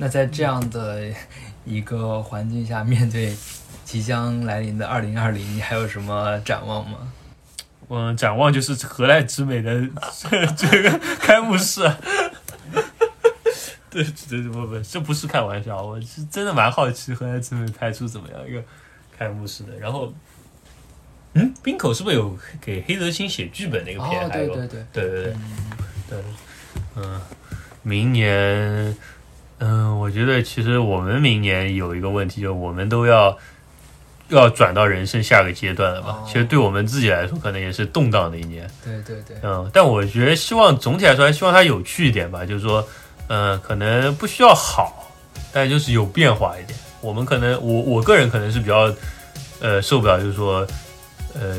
那在这样的一个环境下，面对即将来临的二零二零，你还有什么展望吗？嗯，展望就是何来之美的 这个开幕式。对，这不不，这不是开玩笑，我是真的蛮好奇何来之美拍出怎么样一个开幕式的。然后，嗯，冰口是不是有给黑泽清写剧本那个片？哦，对对对对对对对，嗯，明年，嗯，我觉得其实我们明年有一个问题，就是我们都要。要转到人生下个阶段了吧？其实对我们自己来说，可能也是动荡的一年。对对对。嗯，但我觉得希望总体来说，还希望它有趣一点吧。就是说，嗯，可能不需要好，但就是有变化一点。我们可能，我我个人可能是比较，呃，受不了，就是说，呃，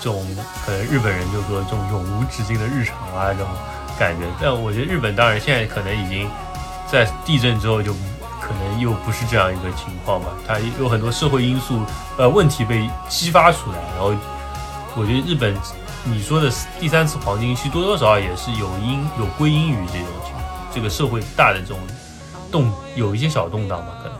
这种可能日本人就是说这种永无止境的日常啊这种感觉。但我觉得日本当然现在可能已经在地震之后就。可能又不是这样一个情况吧，它有很多社会因素，呃，问题被激发出来，然后我觉得日本你说的第三次黄金期多多少少也是有因有归因于这种情况，这个社会大的这种动有一些小动荡吧，可能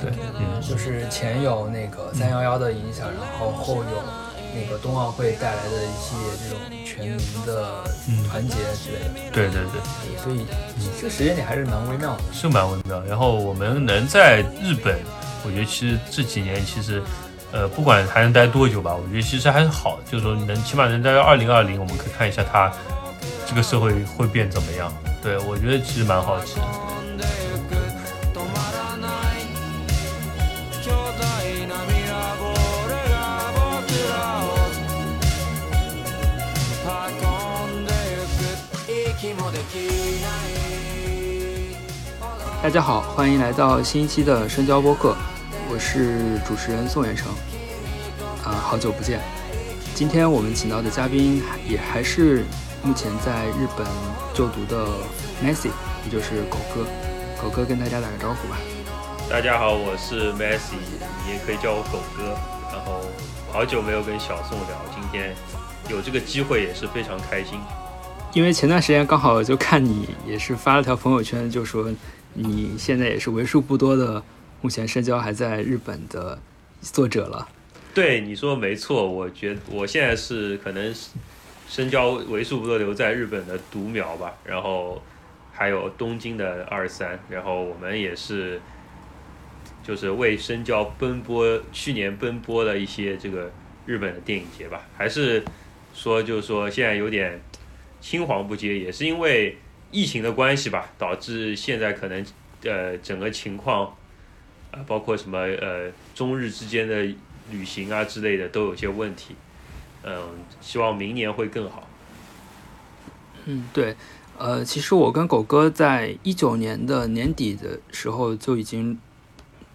对，嗯，就是前有那个三幺幺的影响，然后后有。那个冬奥会带来的一系列这种全民的团结之类的，对对对，所以这个时间点还是蛮微妙的，是蛮微妙。然后我们能在日本，我觉得其实这几年其实，呃，不管还能待多久吧，我觉得其实还是好，就是说能起码能待到二零二零，我们可以看一下它这个社会会变怎么样。对我觉得其实蛮好奇。大家好，欢迎来到新一期的深交播客，我是主持人宋元成。啊，好久不见！今天我们请到的嘉宾也还是目前在日本就读的 Messi，也就是狗哥。狗哥跟大家打个招呼吧。大家好，我是 Messi，你也可以叫我狗哥。然后好久没有跟小宋聊，今天有这个机会也是非常开心。因为前段时间刚好就看你也是发了条朋友圈，就说。你现在也是为数不多的目前深交还在日本的作者了。对，你说没错。我觉我现在是可能深交为数不多留在日本的独苗吧。然后还有东京的二三。然后我们也是就是为深交奔波，去年奔波了一些这个日本的电影节吧。还是说就是说现在有点青黄不接，也是因为。疫情的关系吧，导致现在可能呃整个情况啊，包括什么呃中日之间的旅行啊之类的都有些问题，嗯，希望明年会更好。嗯，对，呃，其实我跟狗哥在一九年的年底的时候就已经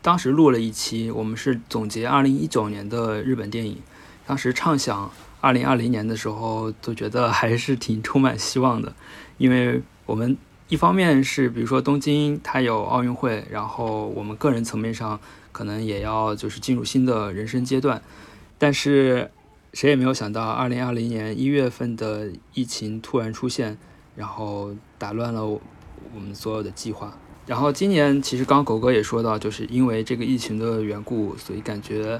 当时录了一期，我们是总结二零一九年的日本电影，当时畅想二零二零年的时候，都觉得还是挺充满希望的，因为。我们一方面是，比如说东京它有奥运会，然后我们个人层面上可能也要就是进入新的人生阶段，但是谁也没有想到，二零二零年一月份的疫情突然出现，然后打乱了我们所有的计划。然后今年其实刚狗哥也说到，就是因为这个疫情的缘故，所以感觉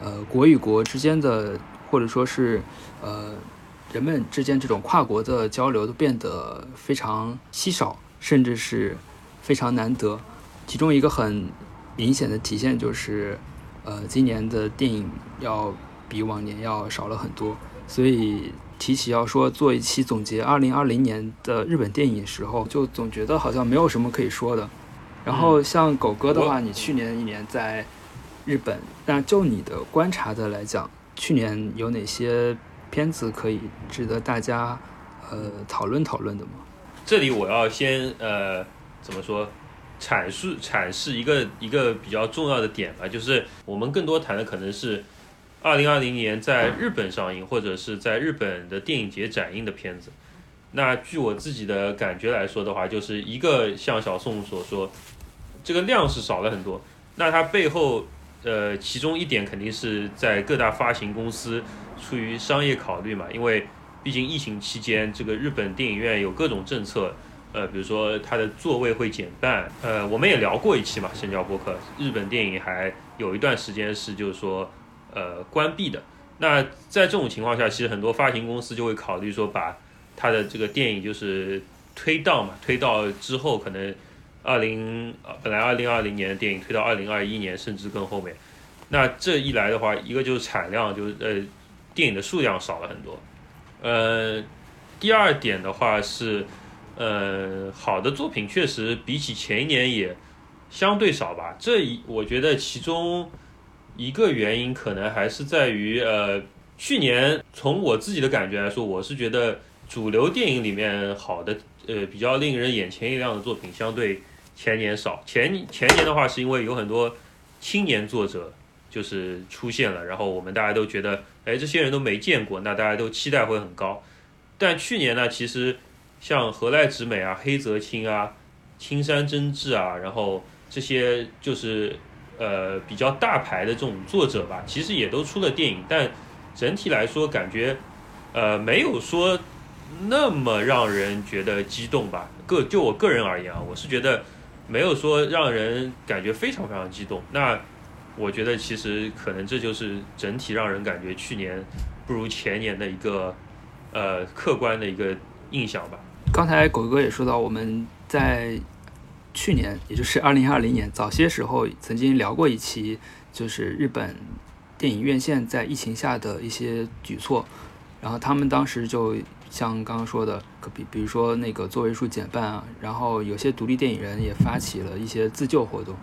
呃国与国之间的或者说是呃。人们之间这种跨国的交流都变得非常稀少，甚至是非常难得。其中一个很明显的体现就是，呃，今年的电影要比往年要少了很多。所以提起要说做一期总结二零二零年的日本电影时候，就总觉得好像没有什么可以说的。然后像狗哥的话，你去年一年在日本，那就你的观察的来讲，去年有哪些？片子可以值得大家呃讨论讨论的吗？这里我要先呃怎么说阐述阐释一个一个比较重要的点吧，就是我们更多谈的可能是二零二零年在日本上映或者是在日本的电影节展映的片子。那据我自己的感觉来说的话，就是一个像小宋所说，这个量是少了很多。那它背后呃其中一点肯定是在各大发行公司。出于商业考虑嘛，因为毕竟疫情期间，这个日本电影院有各种政策，呃，比如说它的座位会减半，呃，我们也聊过一期嘛，深交播客，日本电影还有一段时间是就是说呃关闭的。那在这种情况下，其实很多发行公司就会考虑说把它的这个电影就是推到嘛，推到之后可能二零本来二零二零年的电影推到二零二一年甚至更后面。那这一来的话，一个就是产量就是呃电影的数量少了很多，呃，第二点的话是。呃，好的作品确实比起前一年也相对少吧。这一我觉得其中一个原因可能还是在于，呃，去年从我自己的感觉来说，我是觉得主流电影里面好的，呃，比较令人眼前一亮的作品相对前年少。前前年的话是因为有很多青年作者就是出现了，然后我们大家都觉得，哎，这些人都没见过，那大家都期待会很高。但去年呢，其实。像河濑直美啊、黑泽清啊、青山真治啊，然后这些就是呃比较大牌的这种作者吧，其实也都出了电影，但整体来说感觉呃没有说那么让人觉得激动吧。个就我个人而言啊，我是觉得没有说让人感觉非常非常激动。那我觉得其实可能这就是整体让人感觉去年不如前年的一个呃客观的一个印象吧。刚才狗哥也说到，我们在去年，也就是二零二零年早些时候，曾经聊过一期，就是日本电影院线在疫情下的一些举措。然后他们当时就像刚刚说的，比比如说那个座位数减半啊，然后有些独立电影人也发起了一些自救活动。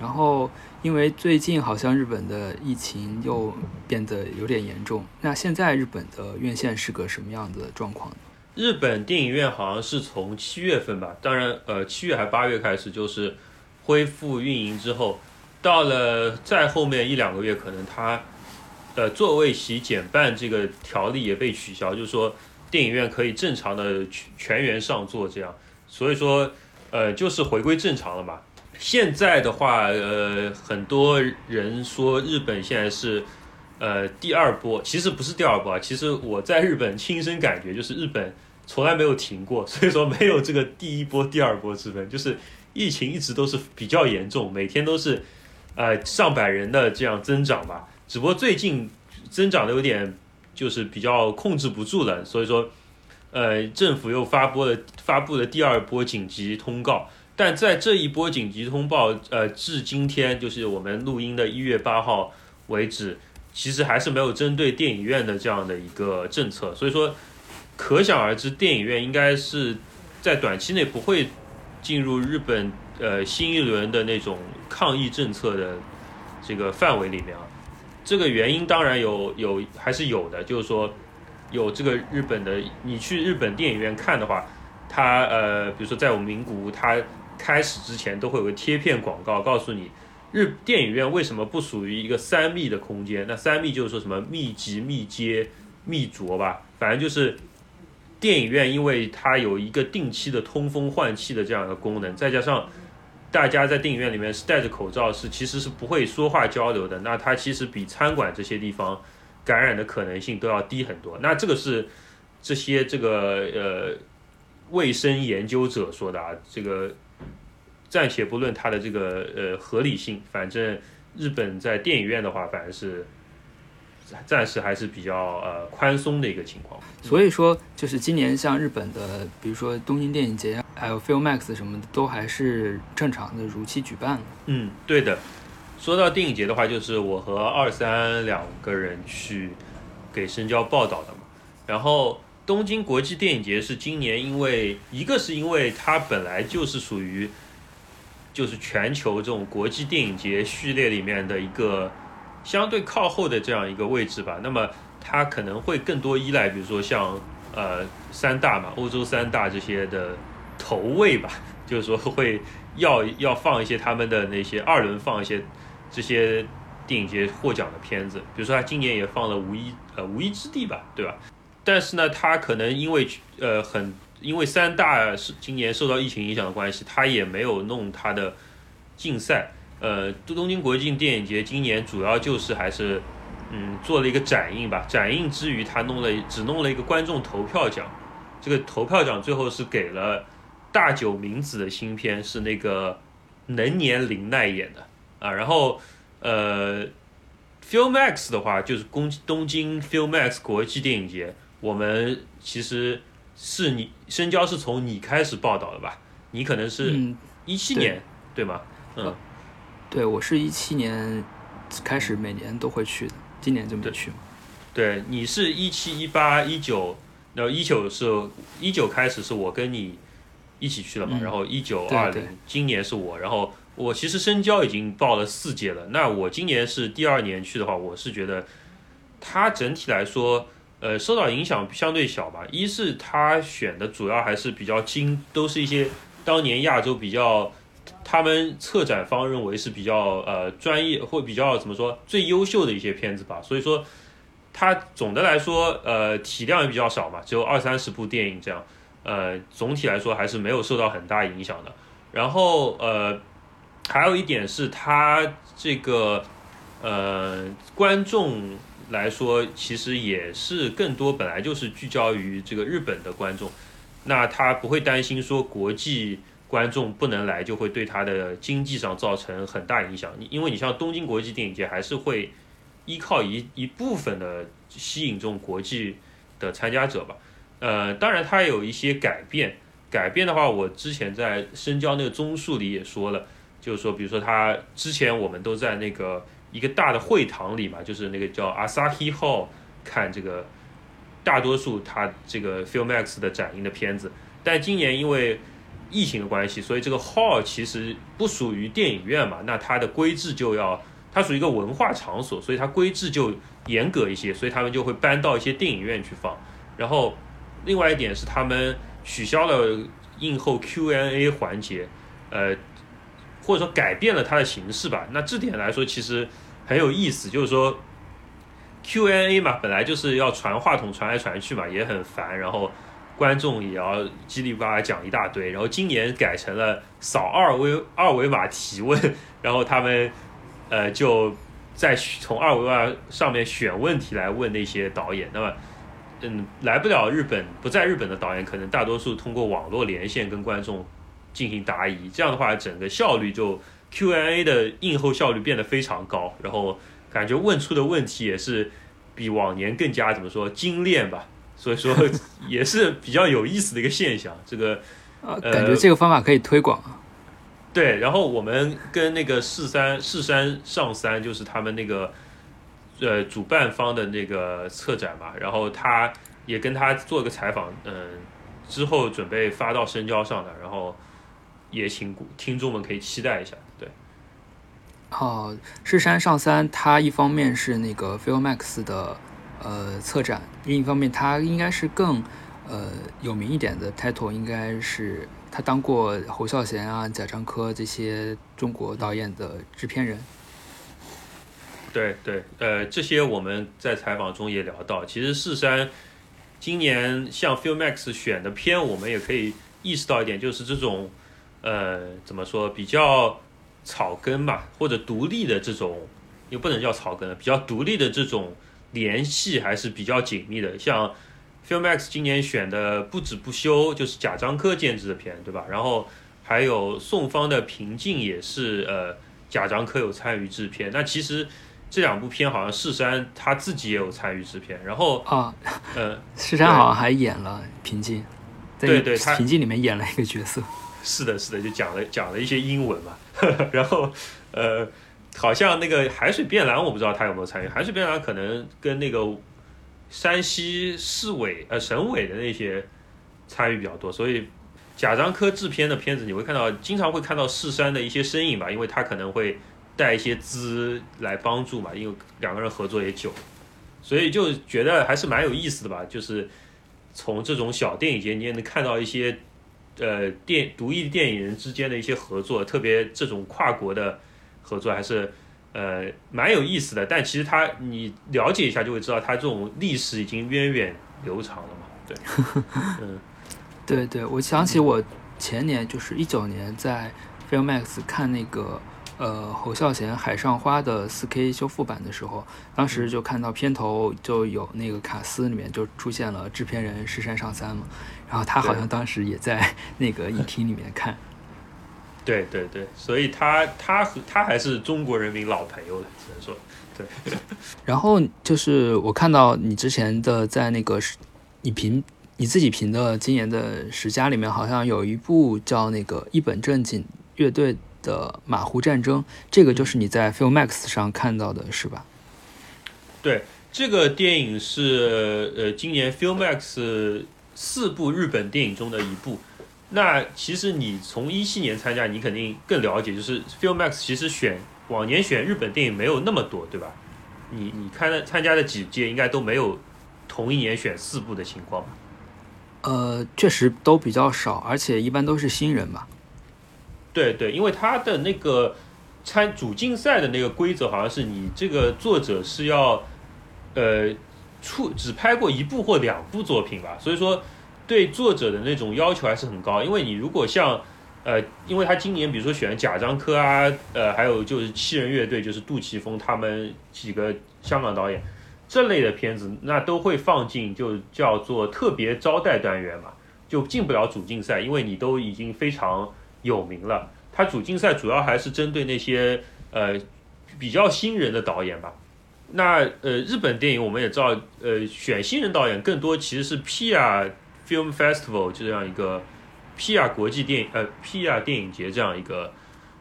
然后因为最近好像日本的疫情又变得有点严重，那现在日本的院线是个什么样的状况？日本电影院好像是从七月份吧，当然，呃，七月还八月开始就是恢复运营之后，到了再后面一两个月，可能它的座位席减半这个条例也被取消，就是说电影院可以正常的全全员上座这样，所以说，呃，就是回归正常了嘛。现在的话，呃，很多人说日本现在是。呃，第二波其实不是第二波啊，其实我在日本亲身感觉就是日本从来没有停过，所以说没有这个第一波、第二波之分，就是疫情一直都是比较严重，每天都是呃上百人的这样增长吧。只不过最近增长的有点就是比较控制不住了，所以说呃政府又发布了发布了第二波紧急通告，但在这一波紧急通报呃至今天就是我们录音的一月八号为止。其实还是没有针对电影院的这样的一个政策，所以说可想而知，电影院应该是在短期内不会进入日本呃新一轮的那种抗疫政策的这个范围里面啊。这个原因当然有有还是有的，就是说有这个日本的，你去日本电影院看的话，它呃比如说在我们名古屋，它开始之前都会有个贴片广告告诉你。日电影院为什么不属于一个三密的空间？那三密就是说什么密集、密接、密着吧，反正就是电影院，因为它有一个定期的通风换气的这样一个功能，再加上大家在电影院里面是戴着口罩，是其实是不会说话交流的，那它其实比餐馆这些地方感染的可能性都要低很多。那这个是这些这个呃卫生研究者说的啊，这个。暂且不论它的这个呃合理性，反正日本在电影院的话，反正是暂时还是比较呃宽松的一个情况。所以说，就是今年像日本的，比如说东京电影节，还有 Filmax 什么的，都还是正常的如期举办。嗯，对的。说到电影节的话，就是我和二三两个人去给深交报道的嘛。然后东京国际电影节是今年，因为一个是因为它本来就是属于。就是全球这种国际电影节序列里面的一个相对靠后的这样一个位置吧。那么它可能会更多依赖，比如说像呃三大嘛，欧洲三大这些的头位吧，就是说会要 要放一些他们的那些二轮放一些这些电影节获奖的片子。比如说他今年也放了《无一呃无一之地》吧，对吧？但是呢，他可能因为呃很。因为三大是今年受到疫情影响的关系，他也没有弄他的竞赛。呃，东京国际电影节今年主要就是还是嗯做了一个展映吧。展映之余，他弄了只弄了一个观众投票奖。这个投票奖最后是给了大久明子的新片是那个能年玲奈演的啊，然后呃，Filmax 的话就是东东京 Filmax 国际电影节，我们其实是你深交是从你开始报道的吧？你可能是嗯，一七年、对吗？嗯，对我是一七年开始每年都会去的，今年就没对去嘛。对，你是一七一八一九，然后一九是一九开始是我跟你一起去了嘛，嗯然后一九二零今年是我，然后我其实深交已经报了四届了，那我今年是第二年去的话，我是觉得它整体来说，呃，受到影响相对小吧。一是他选的主要还是比较精，都是一些当年亚洲比较。他们策展方认为是比较呃专业或比较怎么说最优秀的一些片子吧，所以说它总的来说，呃，体量也比较少嘛，只有二三十部电影这样，呃，总体来说还是没有受到很大影响的。然后，呃，还有一点是它这个，呃，观众来说，其实也是更多本来就是聚焦于这个日本的观众，那他不会担心说国际观众不能来，就会对他的经济上造成很大影响。你因为你像东京国际电影节，还是会依靠一一部分的吸引这种国际的参加者吧。呃，当然它有一些改变，改变的话，我之前在深交那个综述里也说了，就是说，比如说他之前我们都在那个一个大的会堂里嘛，就是那个叫 Asahi Hall 看这个大多数他这个 Filmax 的展映的片子，但今年因为疫情的关系，所以这个 hall 其实不属于电影院嘛，那它的规制就要，它属于一个文化场所，所以它规制就严格一些，所以他们就会搬到一些电影院去放。然后另外一点是他们取消了映后 Q&A 环节，呃，或者说改变了它的形式吧。那这点来说其实很有意思，就是说 Q&A 嘛，本来就是要传话筒传来传去嘛，也很烦，然后。观众也要叽里呱啦讲一大堆，然后今年改成了扫二维二维码提问，然后他们呃就在从二维码上面选问题来问那些导演。那么，嗯，来不了日本不在日本的导演，可能大多数通过网络连线跟观众进行答疑，这样的话整个效率就 Q&A 的映后效率变得非常高，然后感觉问出的问题也是比往年更加怎么说精炼吧。所以说 也是比较有意思的一个现象，这个呃，感觉这个方法可以推广啊。对，然后我们跟那个市三市山上三，就是他们那个呃主办方的那个策展嘛，然后他也跟他做个采访，嗯，之后准备发到深交上的，然后也请听众们可以期待一下，对。哦，市山上三，他一方面是那个 Filmax 的。呃，策展另一方面，他应该是更呃有名一点的 title，应该是他当过侯孝贤啊、贾樟柯这些中国导演的制片人。对对，呃，这些我们在采访中也聊到，其实四山今年像 Filmax 选的片，我们也可以意识到一点，就是这种呃怎么说比较草根嘛，或者独立的这种，又不能叫草根，比较独立的这种。联系还是比较紧密的，像 Filmax 今年选的《不止不休》就是贾樟柯监制的片，对吧？然后还有宋方的《平静》也是呃贾樟柯有参与制片。那其实这两部片好像世山他自己也有参与制片。然后啊，呃，世山好像还演了《平静》，在对对，《平静》里面演了一个角色。是的，是的，就讲了讲了一些英文嘛。然后呃。好像那个海水变蓝，我不知道他有没有参与。海水变蓝可能跟那个山西市委呃省委的那些参与比较多，所以贾樟柯制片的片子你会看到，经常会看到市山的一些身影吧，因为他可能会带一些资来帮助嘛，因为两个人合作也久，所以就觉得还是蛮有意思的吧。就是从这种小电影节，你也能看到一些呃电独立电影人之间的一些合作，特别这种跨国的。合作还是呃蛮有意思的，但其实他你了解一下就会知道，他这种历史已经源远流长了嘛。对，嗯，对对，我想起我前年就是一九年在 Filmax 看那个呃侯孝贤《海上花》的 4K 修复版的时候，当时就看到片头就有那个卡斯里面就出现了制片人石山上三嘛，然后他好像当时也在那个影厅里面看。对对对，所以他他和他还是中国人民老朋友了，只能说对。然后就是我看到你之前的在那个你评你自己评的今年的十佳里面，好像有一部叫那个一本正经乐队的马虎战争，这个就是你在 Filmax 上看到的是吧？对，这个电影是呃今年 Filmax 四部日本电影中的一部。那其实你从一七年参加，你肯定更了解，就是 Filmax 其实选往年选日本电影没有那么多，对吧？你你看的参加的几届应该都没有同一年选四部的情况吧？呃，确实都比较少，而且一般都是新人嘛。对对，因为他的那个参主竞赛的那个规则好像是你这个作者是要呃出只拍过一部或两部作品吧，所以说。对作者的那种要求还是很高，因为你如果像，呃，因为他今年比如说选贾樟柯啊，呃，还有就是七人乐队，就是杜琪峰他们几个香港导演这类的片子，那都会放进就叫做特别招待单元嘛，就进不了主竞赛，因为你都已经非常有名了。他主竞赛主要还是针对那些呃比较新人的导演吧。那呃日本电影我们也知道，呃选新人导演更多其实是 P 啊。Film Festival 就这样一个 PR 国际电呃 PR 电影节这样一个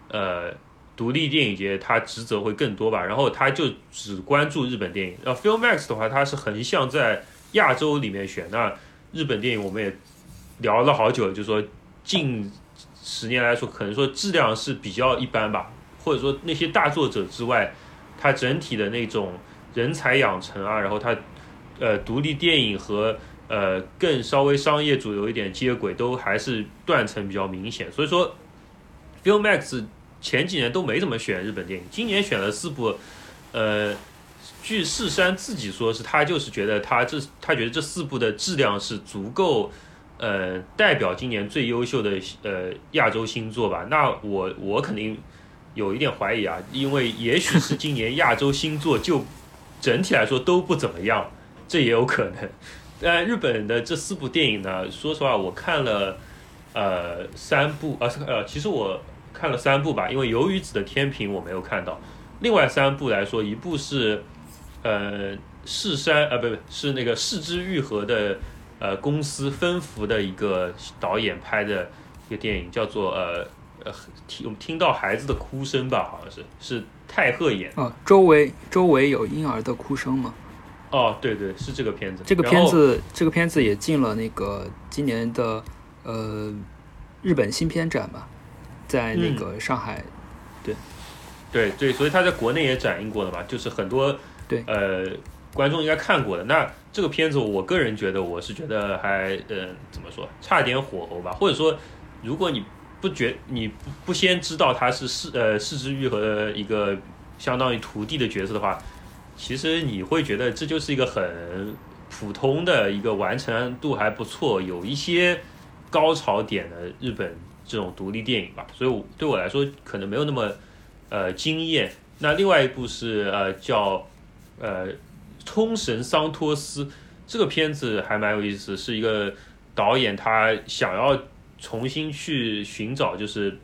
呃独立电影节，它职责会更多吧。然后它就只关注日本电影。然后 Filmax 的话，它是横向在亚洲里面选。那日本电影我们也聊了好久，就说近十年来说，可能说质量是比较一般吧。或者说那些大作者之外，它整体的那种人才养成啊，然后它呃独立电影和呃，更稍微商业主流一点接轨，都还是断层比较明显。所以说，Filmax 前几年都没怎么选日本电影，今年选了四部。呃，据世山自己说，是他就是觉得他这他觉得这四部的质量是足够，呃，代表今年最优秀的呃亚洲新作吧。那我我肯定有一点怀疑啊，因为也许是今年亚洲新作就整体来说都不怎么样，这也有可能。但日本的这四部电影呢，说实话，我看了，呃，三部，呃，呃，其实我看了三部吧，因为《鱿鱼子的天平》我没有看到。另外三部来说，一部是，呃，世山，呃，不不，是那个世之愈合的，呃，公司分福的一个导演拍的一个电影，叫做呃，呃，听听到孩子的哭声吧，好像是是太赫演。啊，周围周围有婴儿的哭声吗？哦，对对，是这个片子。这个片子，这个片子也进了那个今年的呃日本新片展吧，在那个上海。对，对对，所以他在国内也展映过了吧，就是很多对呃观众应该看过的。那这个片子，我个人觉得，我是觉得还呃怎么说，差点火候吧。或者说，如果你不觉你不不先知道他是世呃世之愈和一个相当于徒弟的角色的话。其实你会觉得这就是一个很普通的一个完成度还不错，有一些高潮点的日本这种独立电影吧，所以对我来说可能没有那么呃惊艳。那另外一部是呃叫呃冲绳桑托斯这个片子还蛮有意思，是一个导演他想要重新去寻找就是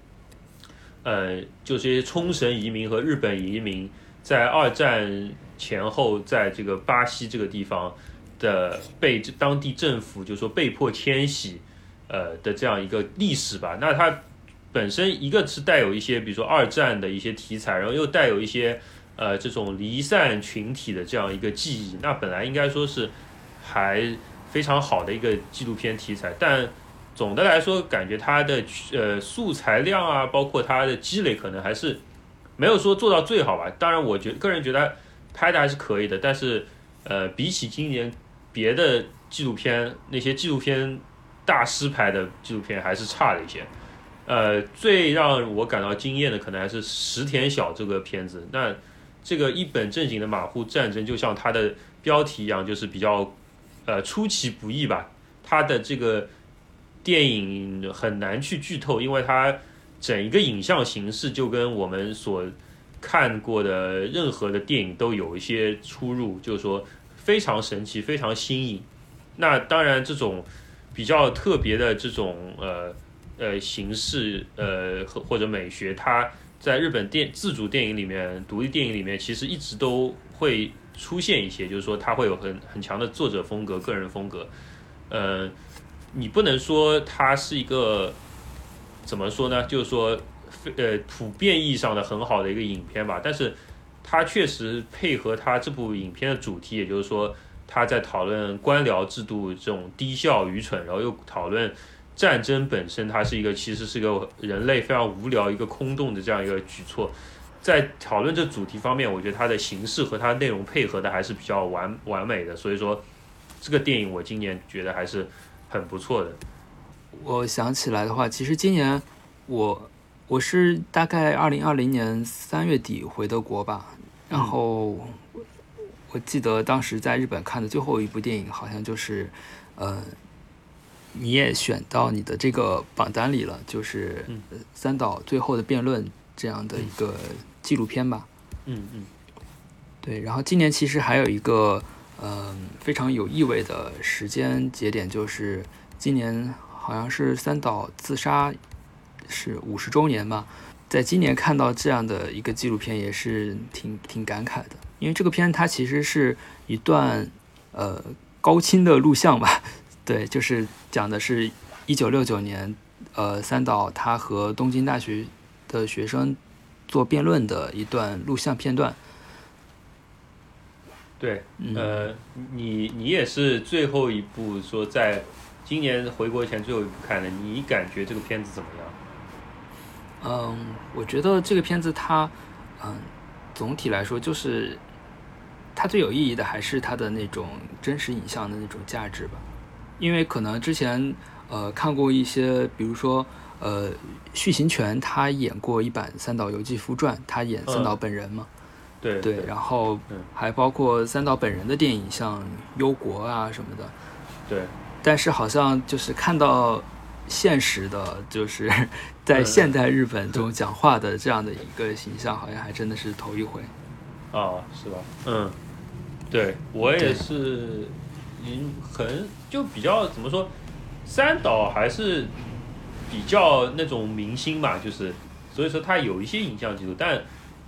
呃就这些冲绳移民和日本移民在二战。前后在这个巴西这个地方的被当地政府就是说被迫迁徙，呃的这样一个历史吧。那它本身一个是带有一些比如说二战的一些题材，然后又带有一些呃这种离散群体的这样一个记忆。那本来应该说是还非常好的一个纪录片题材，但总的来说感觉它的呃素材量啊，包括它的积累可能还是没有说做到最好吧。当然，我觉个人觉得。拍的还是可以的，但是，呃，比起今年别的纪录片，那些纪录片大师拍的纪录片还是差了一些。呃，最让我感到惊艳的可能还是石田晓这个片子。那这个一本正经的马虎战争，就像它的标题一样，就是比较呃出其不意吧。它的这个电影很难去剧透，因为它整一个影像形式就跟我们所看过的任何的电影都有一些出入，就是说非常神奇，非常新颖。那当然，这种比较特别的这种呃呃形式呃或者美学，它在日本电自主电影里面、独立电影里面，其实一直都会出现一些，就是说它会有很很强的作者风格、个人风格。呃，你不能说它是一个怎么说呢？就是说呃普遍意义上的很好的一个影片吧，但是它确实配合它这部影片的主题，也就是说。他在讨论官僚制度这种低效愚蠢，然后又讨论战争本身，它是一个其实是一个人类非常无聊一个空洞的这样一个举措。在讨论这主题方面，我觉得它的形式和它内容配合的还是比较完完美的。所以说，这个电影我今年觉得还是很不错的。我想起来的话，其实今年我我是大概二零二零年三月底回的国吧，然后。我记得当时在日本看的最后一部电影，好像就是，呃，你也选到你的这个榜单里了，就是三岛最后的辩论这样的一个纪录片吧。嗯嗯。对，然后今年其实还有一个嗯非常有意味的时间节点，就是今年好像是三岛自杀是五十周年嘛，在今年看到这样的一个纪录片，也是挺挺感慨的。因为这个片它其实是一段，呃，高清的录像吧，对，就是讲的是一九六九年，呃，三岛他和东京大学的学生做辩论的一段录像片段。对，呃，你你也是最后一部说在今年回国前最后一部看的，你感觉这个片子怎么样？嗯，我觉得这个片子它，嗯，总体来说就是。它最有意义的还是它的那种真实影像的那种价值吧，因为可能之前呃看过一些，比如说呃续行权他演过一版三岛由纪夫传，他演三岛本人嘛，对对，然后还包括三岛本人的电影，像忧国啊什么的，对，但是好像就是看到现实的，就是 在现代日本这种讲话的这样的一个形象，好像还真的是头一回。啊，是吧？嗯，对我也是，嗯，很就比较怎么说，三岛还是比较那种明星嘛，就是所以说他有一些影像记录，但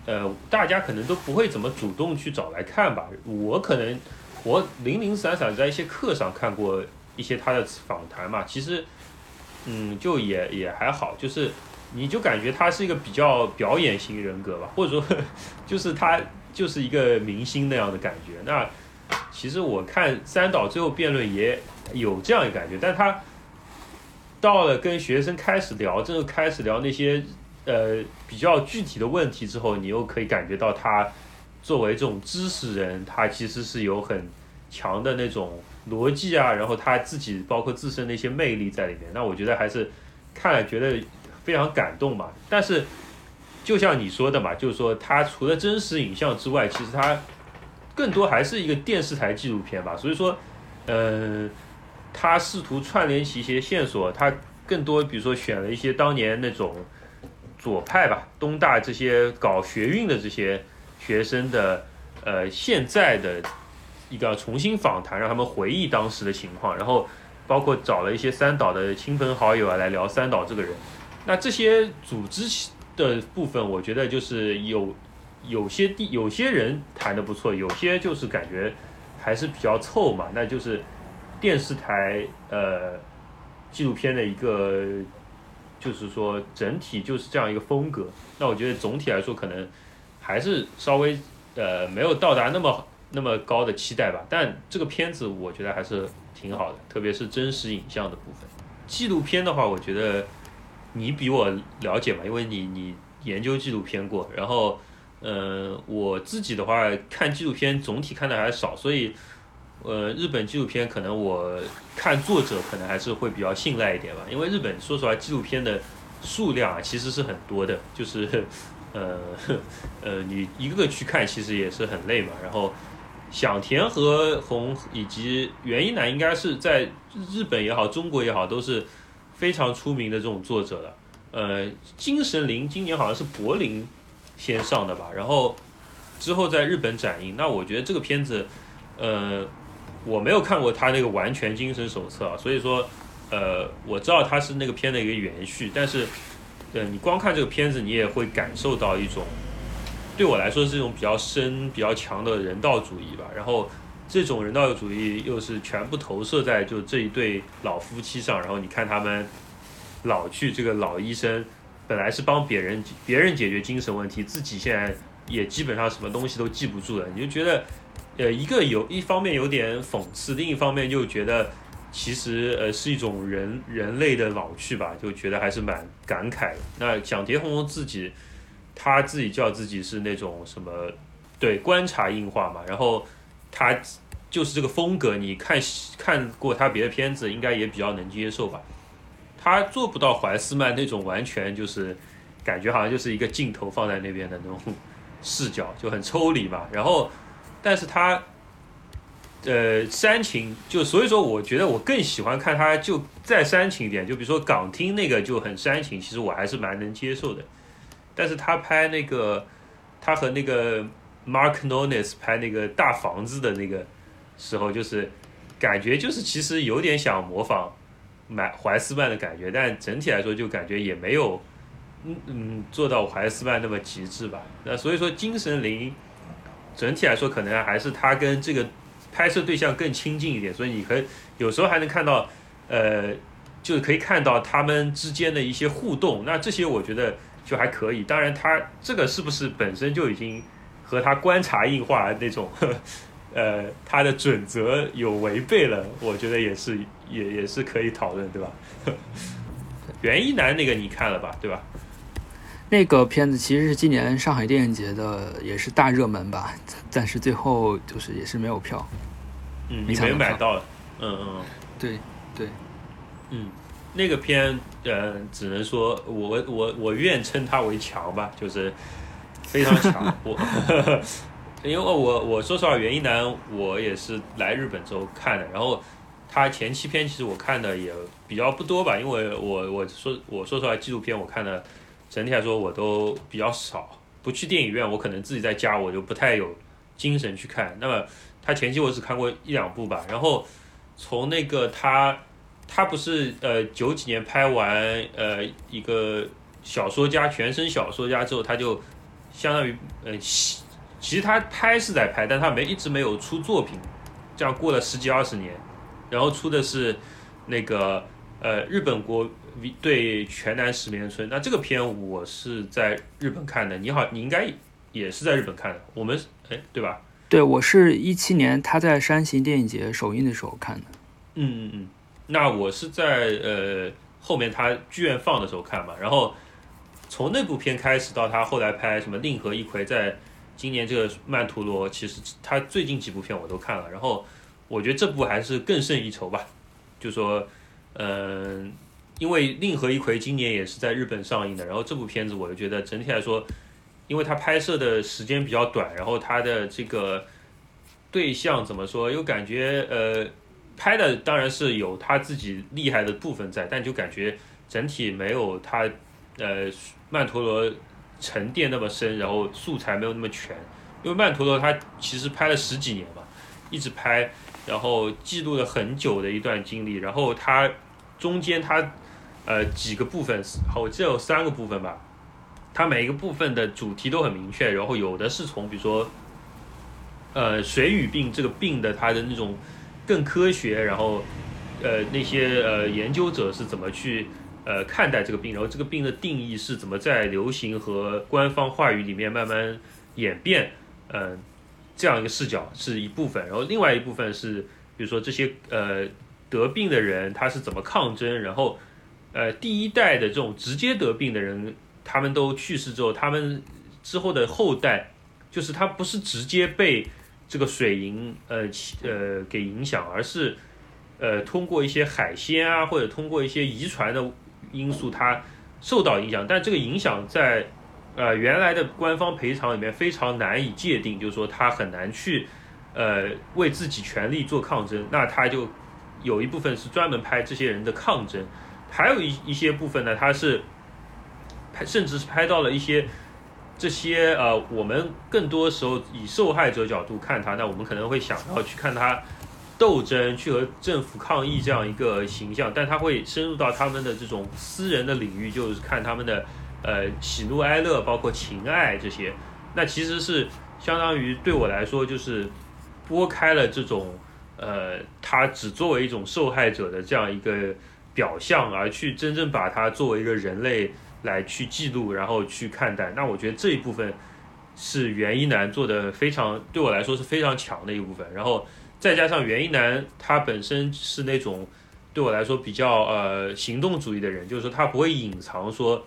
呃，大家可能都不会怎么主动去找来看吧。我可能我零零散散在一些课上看过一些他的访谈嘛，其实嗯，就也也还好，就是你就感觉他是一个比较表演型人格吧，或者说就是他。就是一个明星那样的感觉。那其实我看三岛最后辩论也有这样一个感觉，但他到了跟学生开始聊，这个开始聊那些呃比较具体的问题之后，你又可以感觉到他作为这种知识人，他其实是有很强的那种逻辑啊，然后他自己包括自身的一些魅力在里面。那我觉得还是看了觉得非常感动嘛。但是。就像你说的嘛，就是说它除了真实影像之外，其实它更多还是一个电视台纪录片吧。所以说，呃，他试图串联起一些线索，他更多比如说选了一些当年那种左派吧，东大这些搞学运的这些学生的呃现在的一个重新访谈，让他们回忆当时的情况，然后包括找了一些三岛的亲朋好友啊来聊三岛这个人。那这些组织。的部分，我觉得就是有有些地有些人谈的不错，有些就是感觉还是比较凑嘛。那就是电视台呃纪录片的一个，就是说整体就是这样一个风格。那我觉得总体来说，可能还是稍微呃没有到达那么那么高的期待吧。但这个片子我觉得还是挺好的，特别是真实影像的部分。纪录片的话，我觉得。你比我了解嘛？因为你你研究纪录片过，然后，呃，我自己的话看纪录片总体看的还少，所以，呃，日本纪录片可能我看作者可能还是会比较信赖一点吧。因为日本说实话纪录片的数量啊其实是很多的，就是，呃，呃，你一个个去看其实也是很累嘛。然后，响田和宏以及原因呢，应该是在日本也好，中国也好都是。非常出名的这种作者了，呃，精神灵今年好像是柏林先上的吧，然后之后在日本展映。那我觉得这个片子，呃，我没有看过他那个完全精神手册啊，所以说，呃，我知道它是那个片的一个延续，但是，呃，你光看这个片子，你也会感受到一种，对我来说是一种比较深、比较强的人道主义吧。然后，这种人道主义又是全部投射在就这一对老夫妻上，然后你看他们。老去，这个老医生本来是帮别人别人解决精神问题，自己现在也基本上什么东西都记不住了。你就觉得，呃，一个有一方面有点讽刺，另一方面又觉得其实呃是一种人人类的老去吧，就觉得还是蛮感慨的。那蒋蝶红自己他自己叫自己是那种什么对观察硬化嘛，然后他就是这个风格，你看看过他别的片子，应该也比较能接受吧。他做不到怀斯曼那种完全就是感觉好像就是一个镜头放在那边的那种视角，就很抽离嘛。然后，但是他呃煽情，就所以说我觉得我更喜欢看他就再煽情一点，就比如说港厅那个就很煽情，其实我还是蛮能接受的。但是他拍那个他和那个 Mark Nonis 拍那个大房子的那个时候，就是感觉就是其实有点想模仿。买怀斯曼的感觉，但整体来说就感觉也没有，嗯嗯，做到怀斯曼那么极致吧。那所以说，精神灵整体来说可能还是他跟这个拍摄对象更亲近一点，所以你可以有时候还能看到，呃，就是可以看到他们之间的一些互动。那这些我觉得就还可以。当然，他这个是不是本身就已经和他观察硬化那种？呃，他的准则有违背了，我觉得也是，也也是可以讨论，对吧？袁一楠那个你看了吧，对吧？那个片子其实是今年上海电影节的，也是大热门吧，但是最后就是也是没有票。嗯，你没买到。嗯嗯，对对，嗯，那个片，呃，只能说我我我愿称它为强吧，就是非常强。我。因为我我说实话，原一男我也是来日本之后看的，然后他前期片其实我看的也比较不多吧，因为我我说我说实话，纪录片我看的整体来说我都比较少，不去电影院，我可能自己在家我就不太有精神去看。那么他前期我只看过一两部吧，然后从那个他他不是呃九几年拍完呃一个小说家全身小说家之后，他就相当于呃。其实他拍是在拍，但他没一直没有出作品，这样过了十几二十年，然后出的是那个呃日本国对全南十面村。那这个片我是在日本看的，你好，你应该也是在日本看的。我们哎，对吧？对，我是一七年他在山形电影节首映的时候看的。嗯嗯嗯，那我是在呃后面他剧院放的时候看嘛，然后从那部片开始到他后来拍什么令和一葵在。今年这个曼陀罗，其实他最近几部片我都看了，然后我觉得这部还是更胜一筹吧。就说，嗯，因为令和一葵今年也是在日本上映的，然后这部片子我就觉得整体来说，因为他拍摄的时间比较短，然后他的这个对象怎么说，又感觉呃拍的当然是有他自己厉害的部分在，但就感觉整体没有他呃曼陀罗。沉淀那么深，然后素材没有那么全，因为曼陀罗他其实拍了十几年嘛，一直拍，然后记录了很久的一段经历，然后他中间他呃几个部分，好，我记得有三个部分吧，他每一个部分的主题都很明确，然后有的是从比如说呃水俣病这个病的它的那种更科学，然后呃那些呃研究者是怎么去。呃，看待这个病，然后这个病的定义是怎么在流行和官方话语里面慢慢演变，嗯，这样一个视角是一部分，然后另外一部分是，比如说这些呃得病的人他是怎么抗争，然后呃第一代的这种直接得病的人，他们都去世之后，他们之后的后代，就是他不是直接被这个水银呃呃给影响，而是呃通过一些海鲜啊，或者通过一些遗传的。因素它受到影响，但这个影响在呃原来的官方赔偿里面非常难以界定，就是说他很难去呃为自己权利做抗争。那他就有一部分是专门拍这些人的抗争，还有一一些部分呢，他是拍，甚至是拍到了一些这些呃，我们更多时候以受害者角度看他，那我们可能会想到去看他斗争，去和政府抗议这样一个形象，但他会深入到他们的这种私人的领域，就是看他们的呃喜怒哀乐，包括情爱这些。那其实是相当于对我来说，就是拨开了这种呃，他只作为一种受害者的这样一个表象，而去真正把他作为一个人类来去记录，然后去看待。那我觉得这一部分是袁一男做的非常，对我来说是非常强的一部分。然后再加上袁一男他本身是那种对我来说比较呃行动主义的人，就是说他不会隐藏说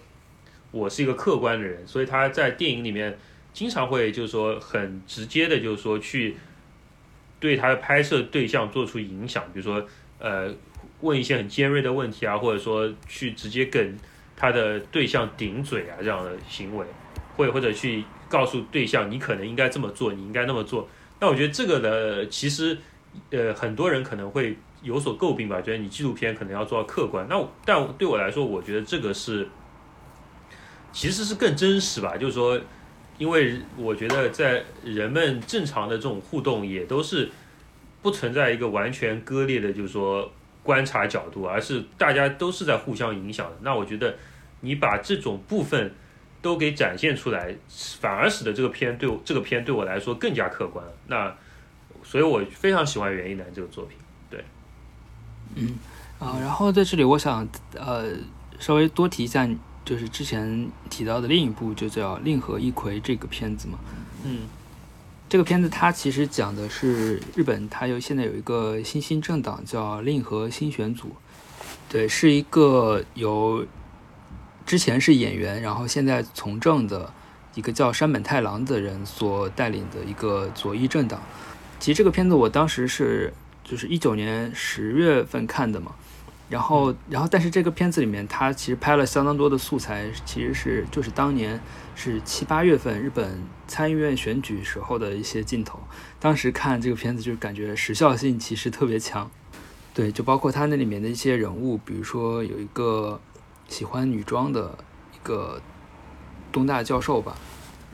我是一个客观的人，所以他在电影里面。经常会就是说很直接的，就是说去对他的拍摄对象做出影响，比如说呃问一些很尖锐的问题啊，或者说去直接跟他的对象顶嘴啊这样的行为，或或者去告诉对象你可能应该这么做，你应该那么做。那我觉得这个的其实呃很多人可能会有所诟病吧，觉得你纪录片可能要做到客观。那但对我来说，我觉得这个是其实是更真实吧，就是说。因为我觉得，在人们正常的这种互动，也都是不存在一个完全割裂的，就是说观察角度，而是大家都是在互相影响的。那我觉得，你把这种部分都给展现出来，反而使得这个片对我这个片对我来说更加客观。那所以，我非常喜欢袁一楠这个作品。对，嗯啊，然后在这里，我想呃稍微多提一下。就是之前提到的另一部，就叫《令和一葵》这个片子嘛。嗯，这个片子它其实讲的是日本，它有现在有一个新兴政党叫令和新选组。对，是一个由之前是演员，然后现在从政的一个叫山本太郎的人所带领的一个左翼政党。其实这个片子我当时是就是一九年十月份看的嘛。然后，然后，但是这个片子里面，它其实拍了相当多的素材，其实是就是当年是七八月份日本参议院选举时候的一些镜头。当时看这个片子，就是感觉时效性其实特别强。对，就包括他那里面的一些人物，比如说有一个喜欢女装的一个东大教授吧，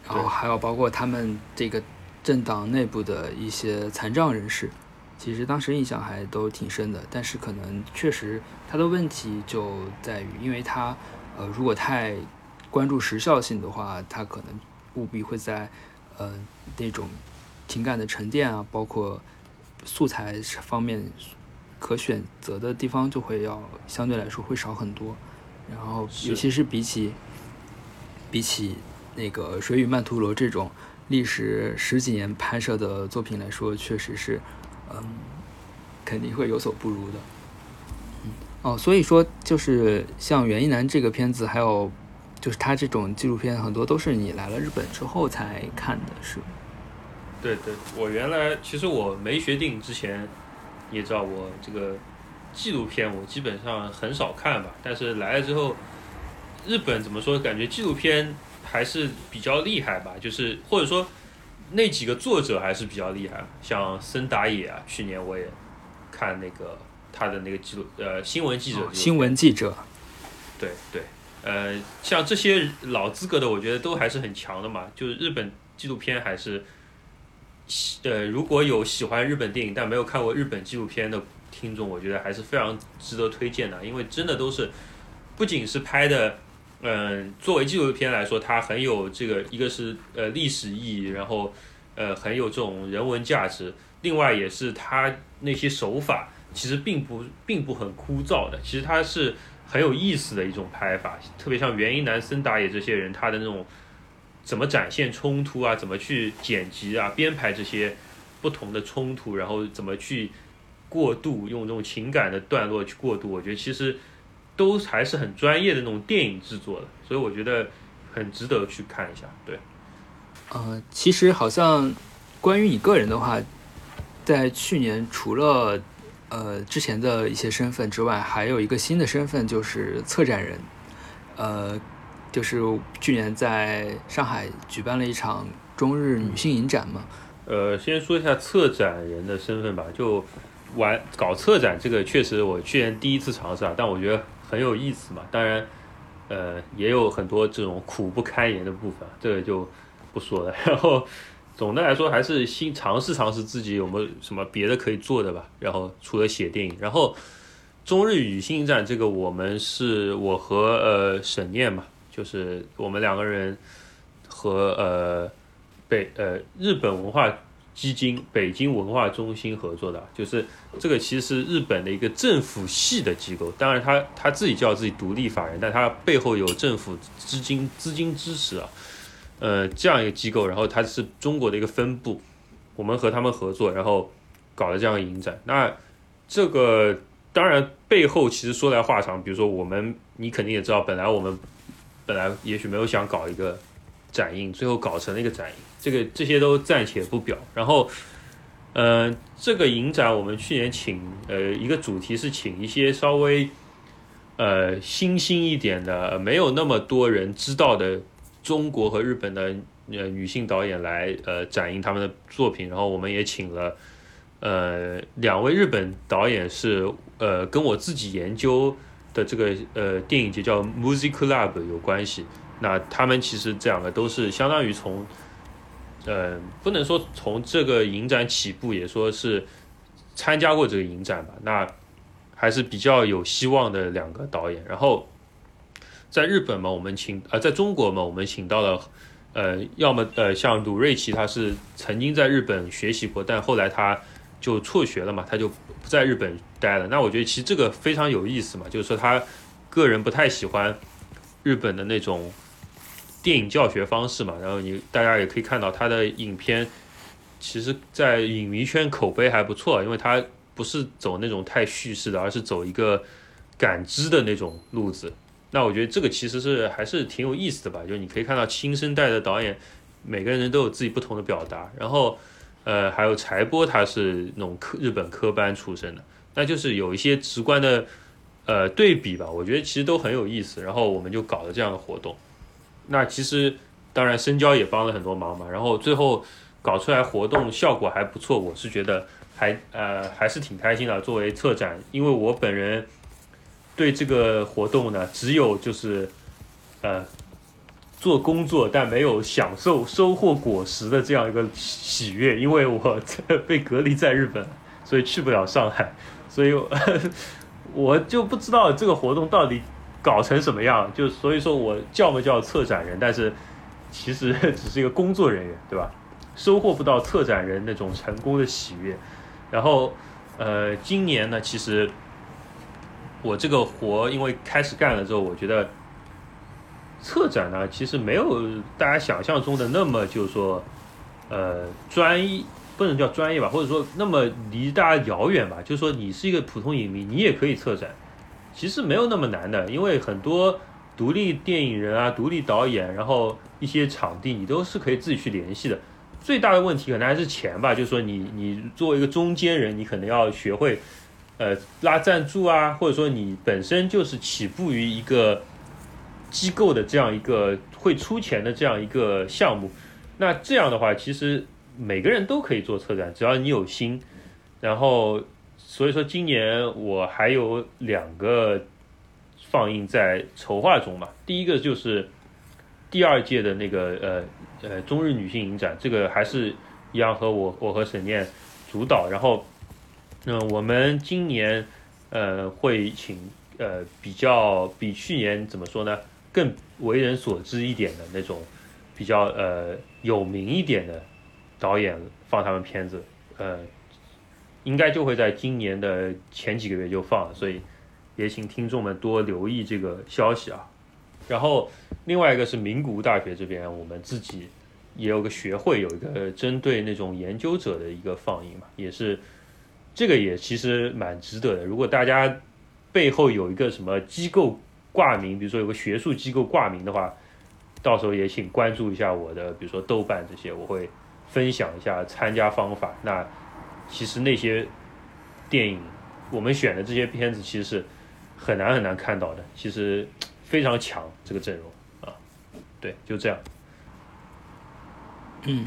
然后还有包括他们这个政党内部的一些残障人士。其实当时印象还都挺深的，但是可能确实他的问题就在于，因为他呃如果太关注时效性的话，他可能务必会在呃那种情感的沉淀啊，包括素材方面可选择的地方就会要相对来说会少很多。然后尤其是比起比起那个《水与曼陀罗》这种历时十几年拍摄的作品来说，确实是。嗯，肯定会有所不如的。嗯，哦，所以说就是像袁一楠这个片子，还有就是他这种纪录片，很多都是你来了日本之后才看的，是吗？对对，我原来其实我没学电影之前，你也知道我这个纪录片我基本上很少看吧。但是来了之后，日本怎么说？感觉纪录片还是比较厉害吧，就是或者说。那几个作者还是比较厉害，像森达野啊，去年我也看那个他的那个记录，呃，新闻记者，新闻记者，对对，呃，像这些老资格的，我觉得都还是很强的嘛。就是日本纪录片还是，呃，如果有喜欢日本电影但没有看过日本纪录片的听众，我觉得还是非常值得推荐的，因为真的都是不仅是拍的。嗯，作为纪录片来说，它很有这个，一个是呃历史意义，然后呃很有这种人文价值。另外，也是它那些手法其实并不并不很枯燥的，其实它是很有意思的一种拍法。特别像原因男森达也这些人，他的那种怎么展现冲突啊，怎么去剪辑啊、编排这些不同的冲突，然后怎么去过渡，用这种情感的段落去过渡，我觉得其实。都还是很专业的那种电影制作的，所以我觉得很值得去看一下。对，呃，其实好像关于你个人的话，在去年除了呃之前的一些身份之外，还有一个新的身份就是策展人。呃，就是去年在上海举办了一场中日女性影展嘛。呃，先说一下策展人的身份吧。就玩搞策展这个，确实我去年第一次尝试啊，但我觉得。很有意思嘛，当然，呃，也有很多这种苦不堪言的部分，这个就不说了。然后总的来说，还是新尝试尝试自己有没有什么别的可以做的吧。然后除了写电影，然后中日语新影展这个，我们是我和呃沈念嘛，就是我们两个人和呃北呃日本文化。基金北京文化中心合作的，就是这个其实是日本的一个政府系的机构，当然他他自己叫自己独立法人，但他背后有政府资金资金支持啊，呃这样一个机构，然后它是中国的一个分部，我们和他们合作，然后搞了这样影展。那这个当然背后其实说来话长，比如说我们你肯定也知道，本来我们本来也许没有想搞一个展映，最后搞成了一个展映。这个这些都暂且不表，然后，呃，这个影展我们去年请呃一个主题是请一些稍微呃新兴一点的，没有那么多人知道的中国和日本的呃女性导演来呃展映他们的作品，然后我们也请了呃两位日本导演是呃跟我自己研究的这个呃电影节叫 Music Club 有关系，那他们其实这两个都是相当于从呃，不能说从这个影展起步，也说是参加过这个影展吧。那还是比较有希望的两个导演。然后在日本嘛，我们请呃，在中国嘛，我们请到了呃，要么呃，像鲁瑞奇，他是曾经在日本学习过，但后来他就辍学了嘛，他就不在日本待了。那我觉得其实这个非常有意思嘛，就是说他个人不太喜欢日本的那种。电影教学方式嘛，然后你大家也可以看到他的影片，其实，在影迷圈口碑还不错，因为他不是走那种太叙事的，而是走一个感知的那种路子。那我觉得这个其实是还是挺有意思的吧，就你可以看到新生代的导演，每个人都有自己不同的表达。然后，呃，还有柴波，他是那种科日本科班出身的，那就是有一些直观的呃对比吧。我觉得其实都很有意思。然后我们就搞了这样的活动。那其实，当然深交也帮了很多忙嘛。然后最后搞出来活动效果还不错，我是觉得还呃还是挺开心的。作为策展，因为我本人对这个活动呢，只有就是呃做工作，但没有享受收获果实的这样一个喜悦。因为我 被隔离在日本，所以去不了上海，所以我 就不知道这个活动到底。搞成什么样？就所以说我叫不叫策展人，但是其实 只是一个工作人员，对吧？收获不到策展人那种成功的喜悦。然后，呃，今年呢，其实我这个活因为开始干了之后，我觉得策展呢，其实没有大家想象中的那么就是说，呃，专一不能叫专业吧，或者说那么离大家遥远吧。就是说，你是一个普通影迷，你也可以策展。其实没有那么难的，因为很多独立电影人啊、独立导演，然后一些场地你都是可以自己去联系的。最大的问题可能还是钱吧，就是说你你作为一个中间人，你可能要学会呃拉赞助啊，或者说你本身就是起步于一个机构的这样一个会出钱的这样一个项目。那这样的话，其实每个人都可以做策展，只要你有心，然后。所以说，今年我还有两个放映在筹划中嘛。第一个就是第二届的那个呃呃中日女性影展，这个还是一样和我我和沈念主导。然后，那，我们今年呃会请呃比较比去年怎么说呢，更为人所知一点的那种比较呃有名一点的导演放他们片子，呃。应该就会在今年的前几个月就放了，所以也请听众们多留意这个消息啊。然后另外一个是名古屋大学这边，我们自己也有个学会，有一个针对那种研究者的一个放映嘛，也是这个也其实蛮值得的。如果大家背后有一个什么机构挂名，比如说有个学术机构挂名的话，到时候也请关注一下我的，比如说豆瓣这些，我会分享一下参加方法。那其实那些电影，我们选的这些片子，其实是很难很难看到的。其实非常强这个阵容啊，对，就这样。嗯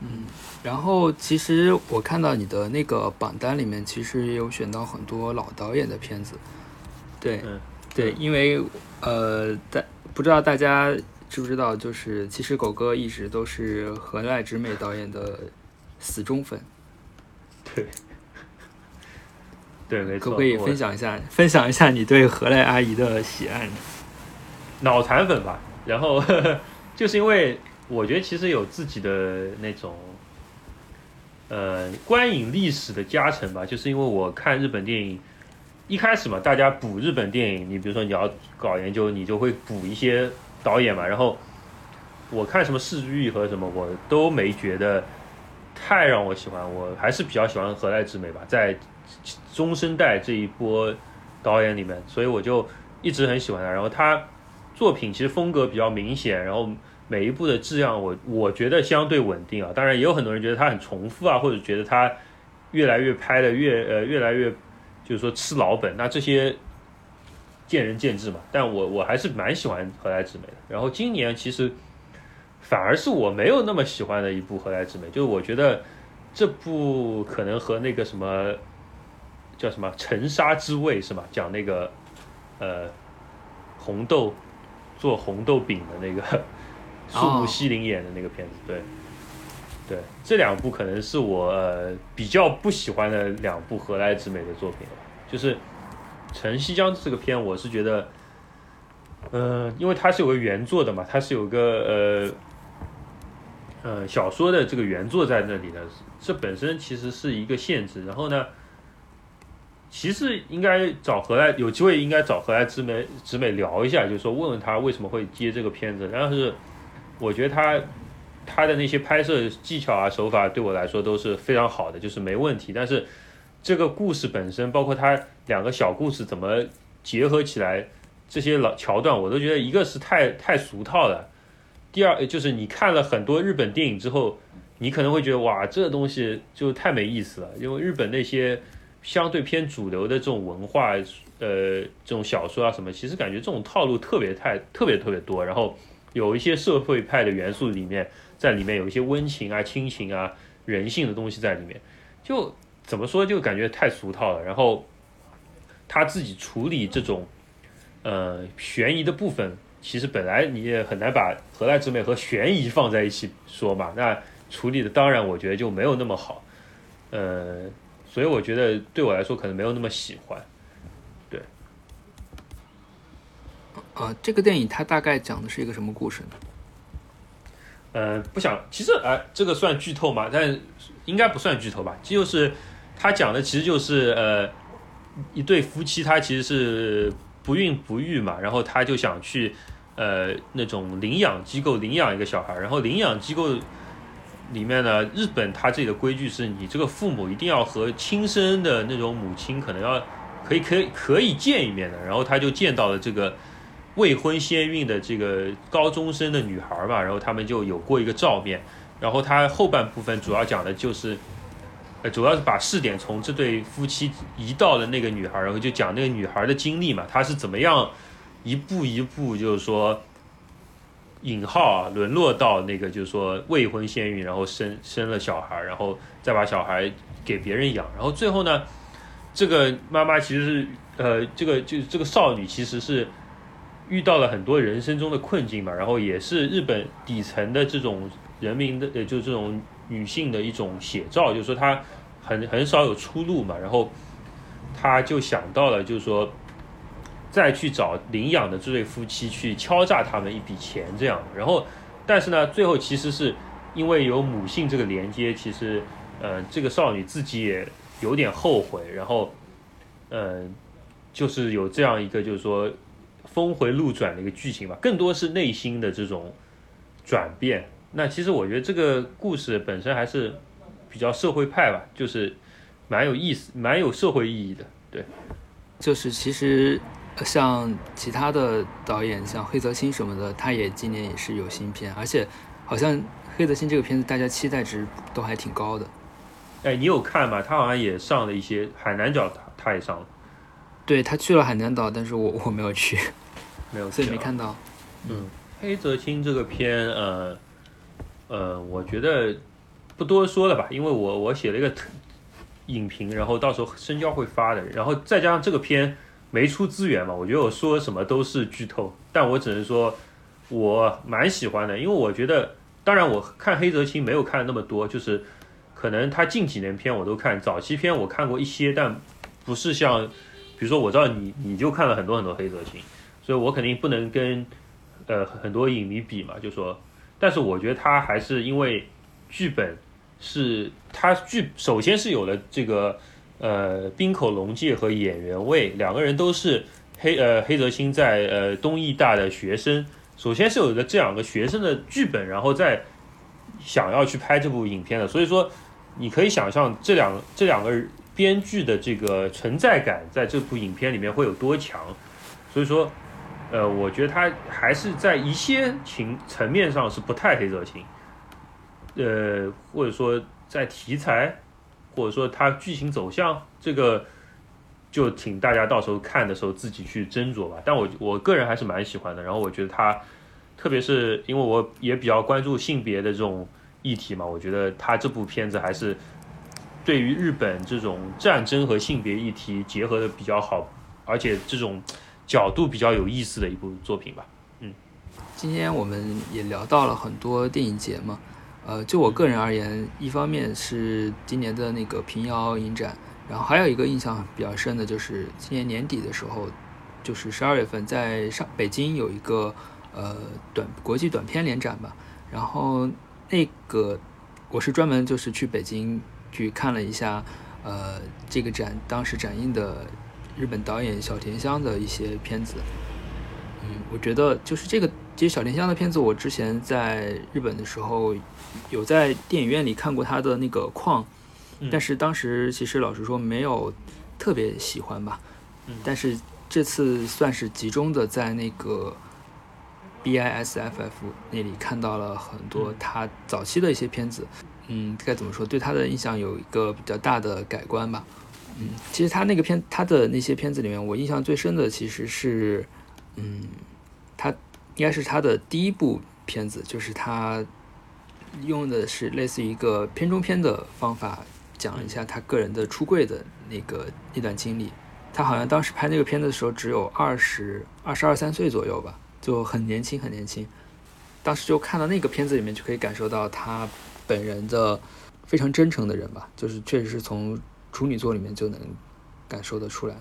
嗯，然后其实我看到你的那个榜单里面，其实也有选到很多老导演的片子。对，对，因为呃，大不知道大家知不知道，就是其实狗哥一直都是河濑直美导演的死忠粉。对，对，没错。可不可以分享一下，分享一下你对河濑阿姨的喜爱呢？脑残粉吧，然后 就是因为我觉得其实有自己的那种。呃，观影历史的加成吧，就是因为我看日本电影，一开始嘛，大家补日本电影，你比如说你要搞研究，你就会补一些导演嘛。然后我看什么市玉和什么，我都没觉得太让我喜欢，我还是比较喜欢河濑直美吧，在中生代这一波导演里面，所以我就一直很喜欢他。然后他作品其实风格比较明显，然后。每一部的质量，我我觉得相对稳定啊。当然，也有很多人觉得它很重复啊，或者觉得它越来越拍的越呃越来越就是说吃老本。那这些见仁见智嘛。但我我还是蛮喜欢何来之美的。然后今年其实反而是我没有那么喜欢的一部何来之美，就是我觉得这部可能和那个什么叫什么《沉沙之味》是吗？讲那个呃红豆做红豆饼的那个。树木希林演的那个片子，对，对，这两部可能是我比较不喜欢的两部河濑直美的作品。就是《陈西江》这个片，我是觉得，嗯，因为它是有个原作的嘛，它是有个呃，呃小说的这个原作在那里的，这本身其实是一个限制。然后呢，其实应该找河濑，有机会应该找河濑直美直美聊一下，就是说问问他为什么会接这个片子，然后是。我觉得他他的那些拍摄技巧啊手法对我来说都是非常好的，就是没问题。但是这个故事本身，包括他两个小故事怎么结合起来，这些老桥段，我都觉得一个是太太俗套了。第二就是你看了很多日本电影之后，你可能会觉得哇，这东西就太没意思了。因为日本那些相对偏主流的这种文化，呃，这种小说啊什么，其实感觉这种套路特别太特别特别多，然后。有一些社会派的元素里面，在里面有一些温情啊、亲情啊、人性的东西在里面，就怎么说就感觉太俗套了。然后他自己处理这种呃悬疑的部分，其实本来你也很难把河濑直美和悬疑放在一起说嘛。那处理的当然我觉得就没有那么好，呃，所以我觉得对我来说可能没有那么喜欢。呃，这个电影它大概讲的是一个什么故事呢？呃，不想，其实哎，这个算剧透嘛？但应该不算剧透吧。就是他讲的其实就是呃，一对夫妻，他其实是不孕不育嘛，然后他就想去呃那种领养机构领养一个小孩，然后领养机构里面呢，日本他这里的规矩是你这个父母一定要和亲生的那种母亲可能要可以可以可以见一面的，然后他就见到了这个。未婚先孕的这个高中生的女孩吧，然后他们就有过一个照面，然后他后半部分主要讲的就是，呃，主要是把试点从这对夫妻移到了那个女孩，然后就讲那个女孩的经历嘛，她是怎么样一步一步就是说引号啊沦落到那个就是说未婚先孕，然后生生了小孩，然后再把小孩给别人养，然后最后呢，这个妈妈其实是呃，这个就这个少女其实是。遇到了很多人生中的困境嘛，然后也是日本底层的这种人民的，呃，就是这种女性的一种写照，就是说她很很少有出路嘛，然后她就想到了，就是说再去找领养的这对夫妻去敲诈他们一笔钱这样，然后但是呢，最后其实是因为有母性这个连接，其实呃，这个少女自己也有点后悔，然后嗯，就是有这样一个就是说。峰回路转的一个剧情吧，更多是内心的这种转变。那其实我觉得这个故事本身还是比较社会派吧，就是蛮有意思、蛮有社会意义的。对，就是其实像其他的导演，像黑泽清什么的，他也今年也是有新片，而且好像黑泽清这个片子大家期待值都还挺高的。哎，你有看吗？他好像也上了一些海南角，他他也上了。对他去了海南岛，但是我我没有去，没有，所以没看到。嗯，黑泽清这个片，呃，呃，我觉得不多说了吧，因为我我写了一个影评，然后到时候深交会发的，然后再加上这个片，没出资源嘛，我觉得我说什么都是剧透，但我只能说我蛮喜欢的，因为我觉得，当然我看黑泽清没有看那么多，就是可能他近几年片我都看，早期片我看过一些，但不是像，比如说我知道你你就看了很多很多黑泽清，所以我肯定不能跟呃很多影迷比嘛，就说，但是我觉得他还是因为剧本是他剧首先是有了这个。呃，滨口龙介和演员位两个人都是黑呃黑泽清在呃东艺大的学生。首先是有了这两个学生的剧本，然后再想要去拍这部影片的。所以说，你可以想象这两这两个编剧的这个存在感在这部影片里面会有多强。所以说，呃，我觉得他还是在一些情层面上是不太黑泽清，呃，或者说在题材。或者说它剧情走向，这个就请大家到时候看的时候自己去斟酌吧。但我我个人还是蛮喜欢的。然后我觉得它，特别是因为我也比较关注性别的这种议题嘛，我觉得它这部片子还是对于日本这种战争和性别议题结合的比较好，而且这种角度比较有意思的一部作品吧。嗯，今天我们也聊到了很多电影节嘛。呃，就我个人而言，一方面是今年的那个平遥影展，然后还有一个印象比较深的就是今年年底的时候，就是十二月份在上北京有一个呃短国际短片联展吧，然后那个我是专门就是去北京去看了一下，呃，这个展当时展映的日本导演小田香的一些片子，嗯，我觉得就是这个其实小田香的片子，我之前在日本的时候。有在电影院里看过他的那个《矿》，但是当时其实老实说没有特别喜欢吧。嗯但是这次算是集中的在那个 BISFF 那里看到了很多他早期的一些片子。嗯，嗯该怎么说？对他的印象有一个比较大的改观吧。嗯，其实他那个片，他的那些片子里面，我印象最深的其实是，嗯，他应该是他的第一部片子，就是他。用的是类似于一个片中片的方法，讲了一下他个人的出柜的那个那段经历。他好像当时拍那个片子的时候只有二十二十二三岁左右吧，就很年轻很年轻。当时就看到那个片子里面，就可以感受到他本人的非常真诚的人吧，就是确实是从处女座里面就能感受得出来。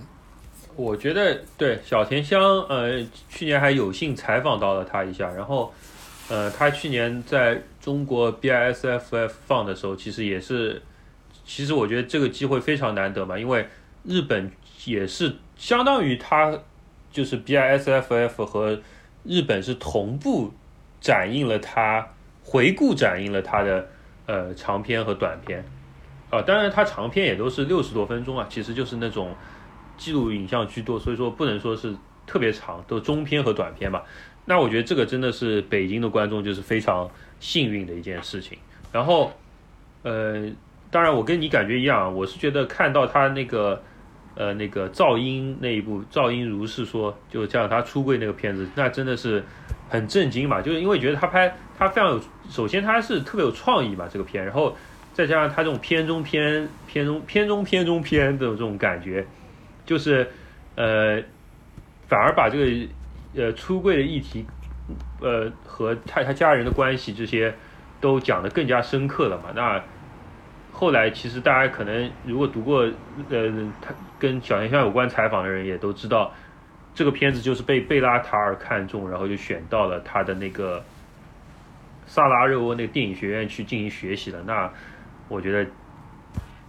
我觉得对小田香，呃，去年还有幸采访到了他一下，然后。呃，他去年在中国 BISFF 放的时候，其实也是，其实我觉得这个机会非常难得嘛，因为日本也是相当于他就是 BISFF 和日本是同步展映了他回顾展映了他的呃长片和短片，啊，当然它长片也都是六十多分钟啊，其实就是那种记录影像居多，所以说不能说是特别长，都中片和短片嘛。那我觉得这个真的是北京的观众就是非常幸运的一件事情。然后，呃，当然我跟你感觉一样，我是觉得看到他那个，呃，那个噪音那一部《噪音如是说》，就像他出柜那个片子，那真的是很震惊嘛。就是因为觉得他拍他非常有，首先他是特别有创意嘛这个片，然后再加上他这种片中片、片中片中片中片的这种感觉，就是呃，反而把这个。呃，出柜的议题，呃，和他他家人的关系这些，都讲得更加深刻了嘛。那后来其实大家可能如果读过呃他跟小田香有关采访的人也都知道，这个片子就是被贝拉塔尔看中，然后就选到了他的那个萨拉热窝那个电影学院去进行学习的。那我觉得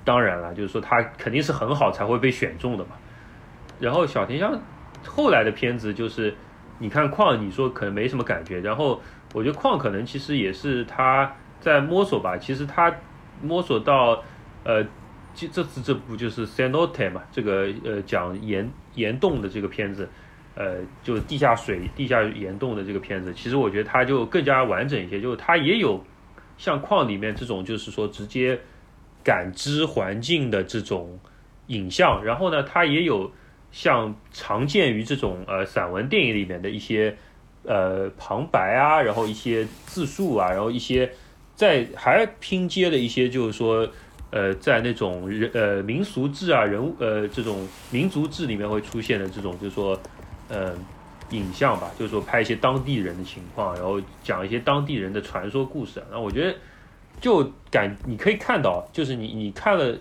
当然了，就是说他肯定是很好才会被选中的嘛。然后小田香后来的片子就是。你看矿，你说可能没什么感觉，然后我觉得矿可能其实也是他在摸索吧。其实他摸索到，呃，这这次这部就是《Cenote》嘛，这个呃讲岩岩洞的这个片子，呃，就地下水、地下岩洞的这个片子，其实我觉得它就更加完整一些，就是它也有像矿里面这种，就是说直接感知环境的这种影像，然后呢，它也有。像常见于这种呃散文电影里面的一些呃旁白啊，然后一些自述啊，然后一些在还拼接的一些就是说呃，在那种人呃民俗志啊、人物呃这种民族志里面会出现的这种，就是说，呃，影像吧，就是说拍一些当地人的情况，然后讲一些当地人的传说故事。那我觉得，就感你可以看到，就是你你看了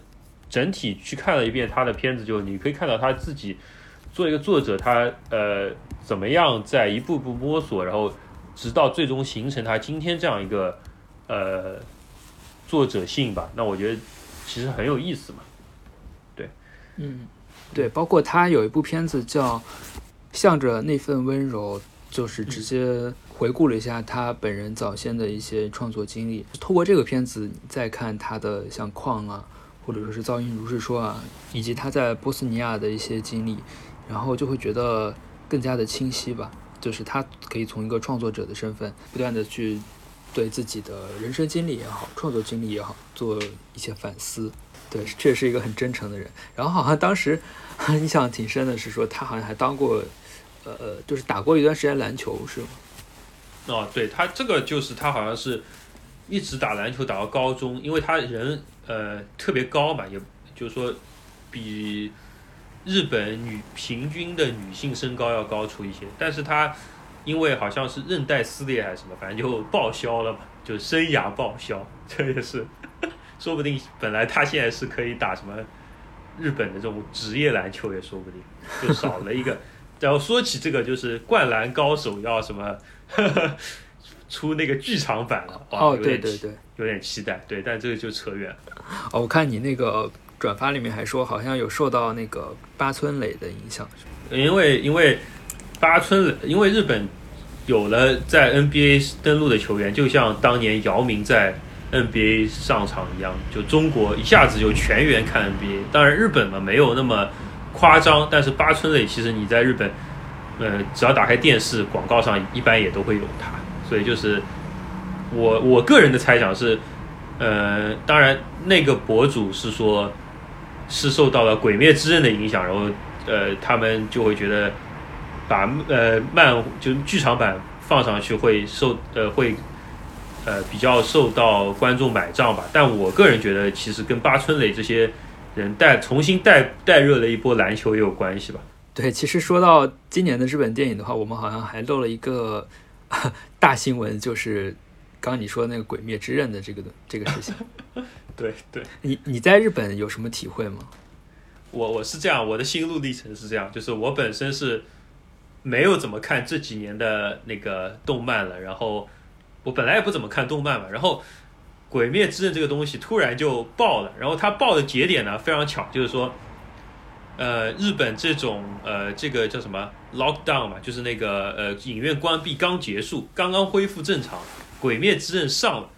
整体去看了一遍他的片子，就你可以看到他自己做一个作者，他呃怎么样在一步步摸索，然后直到最终形成他今天这样一个呃作者性吧。那我觉得。其实很有意思嘛，对，嗯，对，包括他有一部片子叫《向着那份温柔》，就是直接回顾了一下他本人早先的一些创作经历。透过这个片子再看他的像《矿》啊，或者说是《噪音如是说》啊，以及他在波斯尼亚的一些经历，然后就会觉得更加的清晰吧。就是他可以从一个创作者的身份，不断的去。对自己的人生经历也好，创作经历也好，做一些反思。对，确实是一个很真诚的人。然后好像当时 印象挺深的是说，他好像还当过，呃，就是打过一段时间篮球，是吗？哦，对他这个就是他好像是一直打篮球打到高中，因为他人呃特别高嘛，也就是说比日本女平均的女性身高要高出一些，但是他。因为好像是韧带撕裂还是什么，反正就报销了嘛，就生涯报销。这也是，说不定本来他现在是可以打什么日本的这种职业篮球也说不定，就少了一个。然后说起这个，就是《灌篮高手》要什么 出那个剧场版了。哦，对对对，有点期待。对，但这个就扯远了。哦，我看你那个转发里面还说，好像有受到那个八村垒的影响。因为因为八村垒，因为日本。有了在 NBA 登陆的球员，就像当年姚明在 NBA 上场一样，就中国一下子就全员看 NBA。当然日本嘛没有那么夸张，但是八村垒其实你在日本，呃，只要打开电视广告上一般也都会有他。所以就是我我个人的猜想是，呃，当然那个博主是说，是受到了《鬼灭之刃》的影响，然后呃他们就会觉得。把呃漫就剧场版放上去会受呃会呃比较受到观众买账吧，但我个人觉得其实跟八村垒这些人带重新带带热了一波篮球也有关系吧。对，其实说到今年的日本电影的话，我们好像还漏了一个 大新闻，就是刚你说那个《鬼灭之刃》的这个这个事情。对对，你你在日本有什么体会吗？我我是这样，我的心路历程是这样，就是我本身是。没有怎么看这几年的那个动漫了，然后我本来也不怎么看动漫嘛，然后《鬼灭之刃》这个东西突然就爆了，然后它爆的节点呢非常巧，就是说，呃，日本这种呃这个叫什么 lockdown 嘛，就是那个呃影院关闭刚结束，刚刚恢复正常，《鬼灭之刃》上了，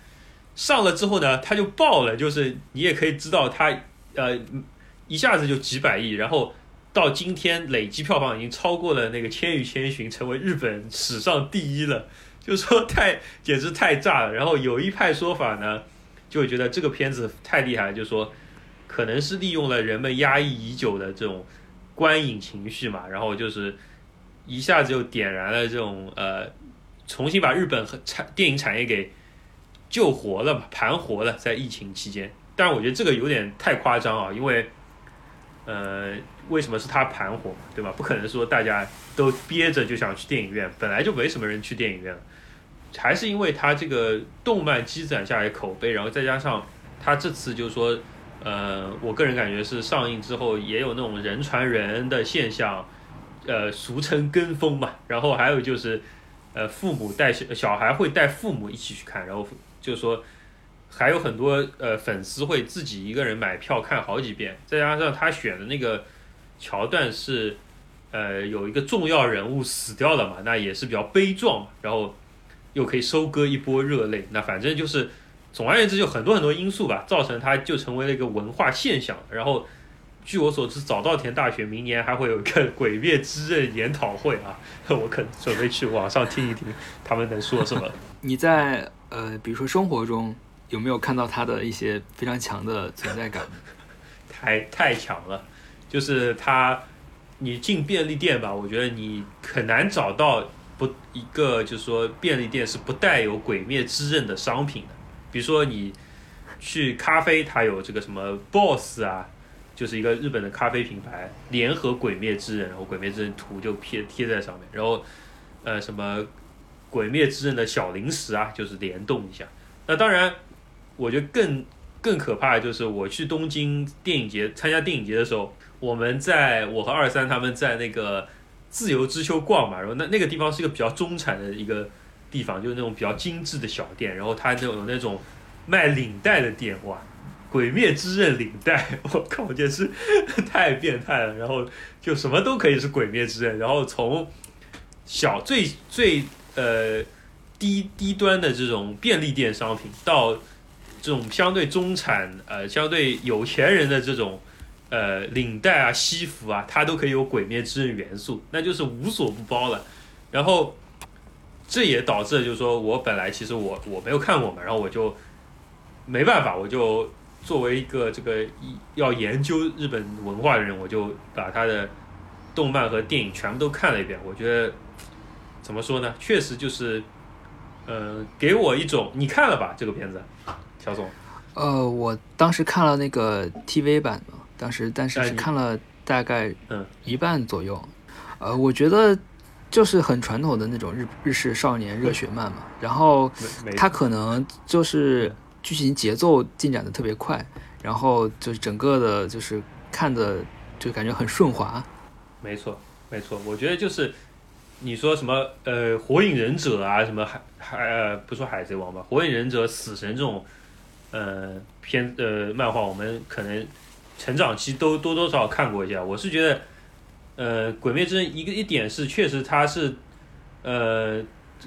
上了之后呢，它就爆了，就是你也可以知道它呃一下子就几百亿，然后。到今天累计票房已经超过了那个《千与千寻》，成为日本史上第一了，就说太简直太炸了。然后有一派说法呢，就觉得这个片子太厉害了，就说可能是利用了人们压抑已久的这种观影情绪嘛，然后就是一下子就点燃了这种呃，重新把日本和产电影产业给救活了嘛，盘活了在疫情期间。但我觉得这个有点太夸张啊，因为呃。为什么是他盘活，对吧？不可能说大家都憋着就想去电影院，本来就没什么人去电影院了，还是因为他这个动漫积攒下来口碑，然后再加上他这次就是说，呃，我个人感觉是上映之后也有那种人传人的现象，呃，俗称跟风嘛。然后还有就是，呃，父母带小小孩会带父母一起去看，然后就是说。还有很多呃粉丝会自己一个人买票看好几遍，再加上他选的那个。桥段是，呃，有一个重要人物死掉了嘛，那也是比较悲壮，然后又可以收割一波热泪。那反正就是，总而言之，就很多很多因素吧，造成它就成为了一个文化现象。然后，据我所知，早稻田大学明年还会有一个《鬼灭之刃》研讨会啊，我可准备去网上听一听他们能说什么。你在呃，比如说生活中有没有看到他的一些非常强的存在感？太太强了。就是他，你进便利店吧，我觉得你很难找到不一个，就是说便利店是不带有《鬼灭之刃》的商品的。比如说你，去咖啡，它有这个什么 Boss 啊，就是一个日本的咖啡品牌，联合《鬼灭之刃》，然后《鬼灭之刃》图就贴贴在上面，然后呃什么《鬼灭之刃》的小零食啊，就是联动一下。那当然，我觉得更更可怕的就是我去东京电影节参加电影节的时候，我们在我和二三他们在那个自由之丘逛嘛，然后那那个地方是一个比较中产的一个地方，就是那种比较精致的小店，然后它就有那种卖领带的店，哇，鬼灭之刃领带，我靠，简直是 太变态了，然后就什么都可以是鬼灭之刃，然后从小最最呃低低端的这种便利店商品到这种相对中产呃相对有钱人的这种呃领带啊西服啊，它都可以有鬼灭之刃元素，那就是无所不包了。然后这也导致了就是说我本来其实我我没有看过嘛，然后我就没办法，我就作为一个这个要研究日本文化的人，我就把他的动漫和电影全部都看了一遍。我觉得怎么说呢？确实就是，呃，给我一种你看了吧这个片子，小总。呃，我当时看了那个 TV 版的，当时但是是看了大概嗯一半左右。呃，我觉得就是很传统的那种日日式少年热血漫嘛，然后它可能就是剧情节奏进展的特别快，然后就是整个的就是看的就感觉很顺滑。没错，没错，我觉得就是你说什么呃，火影忍者啊，什么海海呃，不说海贼王吧，火影忍者、死神这种呃片呃漫画，我们可能成长期都多多少少看过一下。我是觉得，呃，鬼灭之刃一个一点是确实它是呃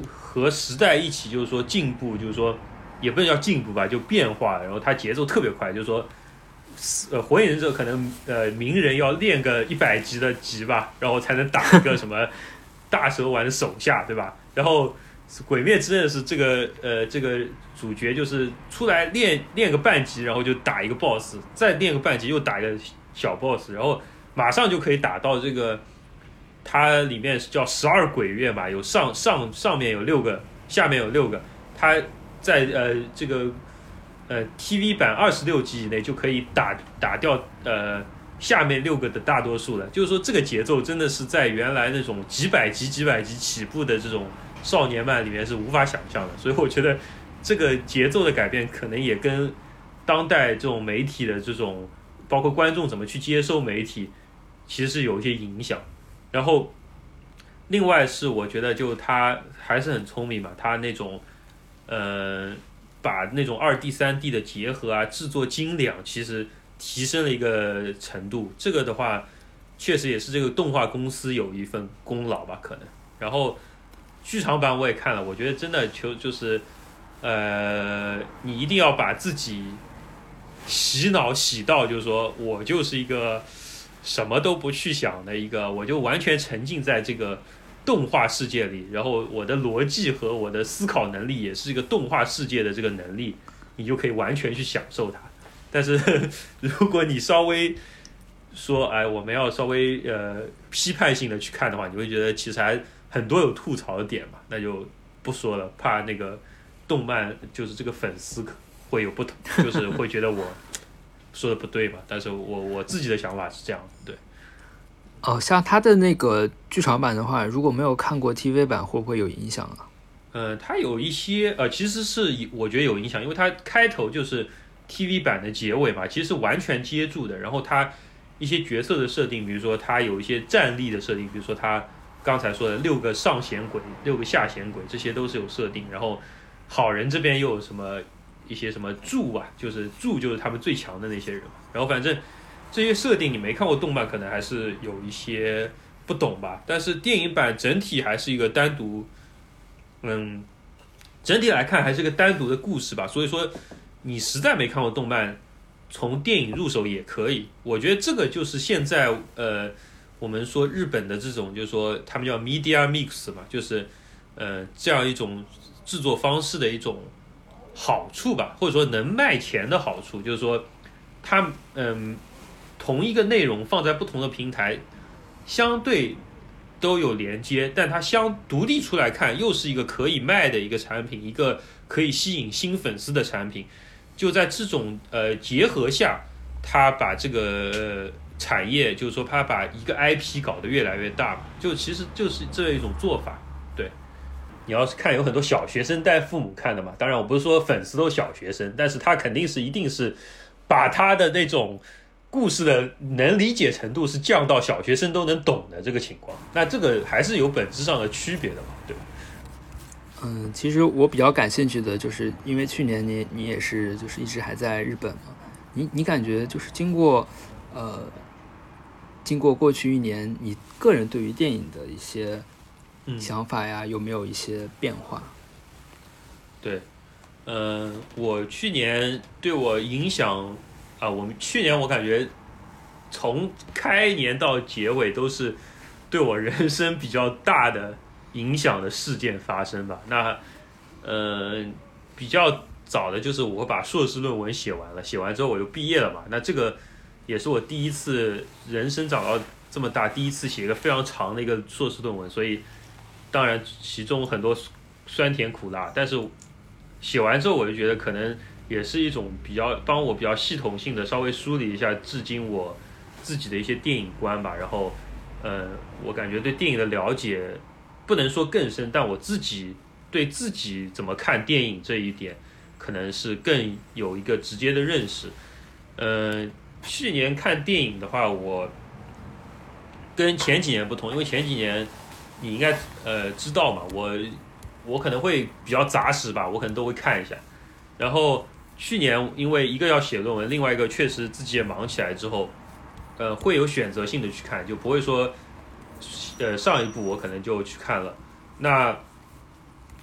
和时代一起就是说进步，就是说也不能叫进步吧，就变化，然后它节奏特别快，就是说。呃，火影忍者可能呃鸣人要练个一百级的级吧，然后才能打一个什么大蛇丸的手下，对吧？然后鬼灭之刃是这个呃这个主角就是出来练练个半级，然后就打一个 boss，再练个半级又打一个小 boss，然后马上就可以打到这个它里面叫十二鬼月嘛，有上上上面有六个，下面有六个，它在呃这个呃 TV 版二十六集以内就可以打打掉呃下面六个的大多数了。就是说这个节奏真的是在原来那种几百集几百集起步的这种少年漫里面是无法想象的。所以我觉得这个节奏的改变可能也跟当代这种媒体的这种包括观众怎么去接收媒体，其实是有一些影响。然后另外是我觉得就他还是很聪明嘛，他那种呃。把那种二 D、三 D 的结合啊，制作精良，其实提升了一个程度。这个的话，确实也是这个动画公司有一份功劳吧，可能。然后剧场版我也看了，我觉得真的就就是，呃，你一定要把自己洗脑洗到，就是说我就是一个什么都不去想的一个，我就完全沉浸在这个。动画世界里，然后我的逻辑和我的思考能力也是一个动画世界的这个能力，你就可以完全去享受它。但是如果你稍微说，哎，我们要稍微呃批判性的去看的话，你会觉得其实还很多有吐槽的点嘛，那就不说了，怕那个动漫就是这个粉丝会有不同，就是会觉得我说的不对嘛。但是我我自己的想法是这样的，对。哦，像他的那个剧场版的话，如果没有看过 TV 版，会不会有影响啊？呃，它有一些呃，其实是我觉得有影响，因为它开头就是 TV 版的结尾嘛，其实是完全接住的。然后它一些角色的设定，比如说它有一些战力的设定，比如说它刚才说的六个上弦鬼、六个下弦鬼，这些都是有设定。然后好人这边又有什么一些什么柱啊，就是柱就是他们最强的那些人。然后反正。这些设定你没看过动漫，可能还是有一些不懂吧。但是电影版整体还是一个单独，嗯，整体来看还是个单独的故事吧。所以说，你实在没看过动漫，从电影入手也可以。我觉得这个就是现在呃，我们说日本的这种，就是说他们叫 media mix 嘛，就是呃这样一种制作方式的一种好处吧，或者说能卖钱的好处，就是说它嗯。同一个内容放在不同的平台，相对都有连接，但它相独立出来看，又是一个可以卖的一个产品，一个可以吸引新粉丝的产品。就在这种呃结合下，它把这个产业，就是说他把一个 IP 搞得越来越大，就其实就是这一种做法。对，你要是看有很多小学生带父母看的嘛，当然我不是说粉丝都是小学生，但是他肯定是一定是把他的那种故事的能理解程度是降到小学生都能懂的这个情况，那这个还是有本质上的区别的嘛，对？嗯，其实我比较感兴趣的就是，因为去年你你也是就是一直还在日本嘛，你你感觉就是经过呃经过过去一年，你个人对于电影的一些想法呀，有没有一些变化？对，嗯，我去年对我影响啊，我们去年我感觉从开年到结尾都是对我人生比较大的。影响的事件发生吧。那，呃，比较早的就是我把硕士论文写完了，写完之后我就毕业了嘛。那这个也是我第一次人生长到这么大第一次写一个非常长的一个硕士论文，所以当然其中很多酸甜苦辣。但是写完之后，我就觉得可能也是一种比较帮我比较系统性的稍微梳理一下至今我自己的一些电影观吧。然后，呃，我感觉对电影的了解。不能说更深，但我自己对自己怎么看电影这一点，可能是更有一个直接的认识。嗯，去年看电影的话，我跟前几年不同，因为前几年你应该呃知道嘛，我我可能会比较杂食吧，我可能都会看一下。然后去年因为一个要写论文，另外一个确实自己也忙起来之后，呃，会有选择性的去看，就不会说。呃，上一部我可能就去看了。那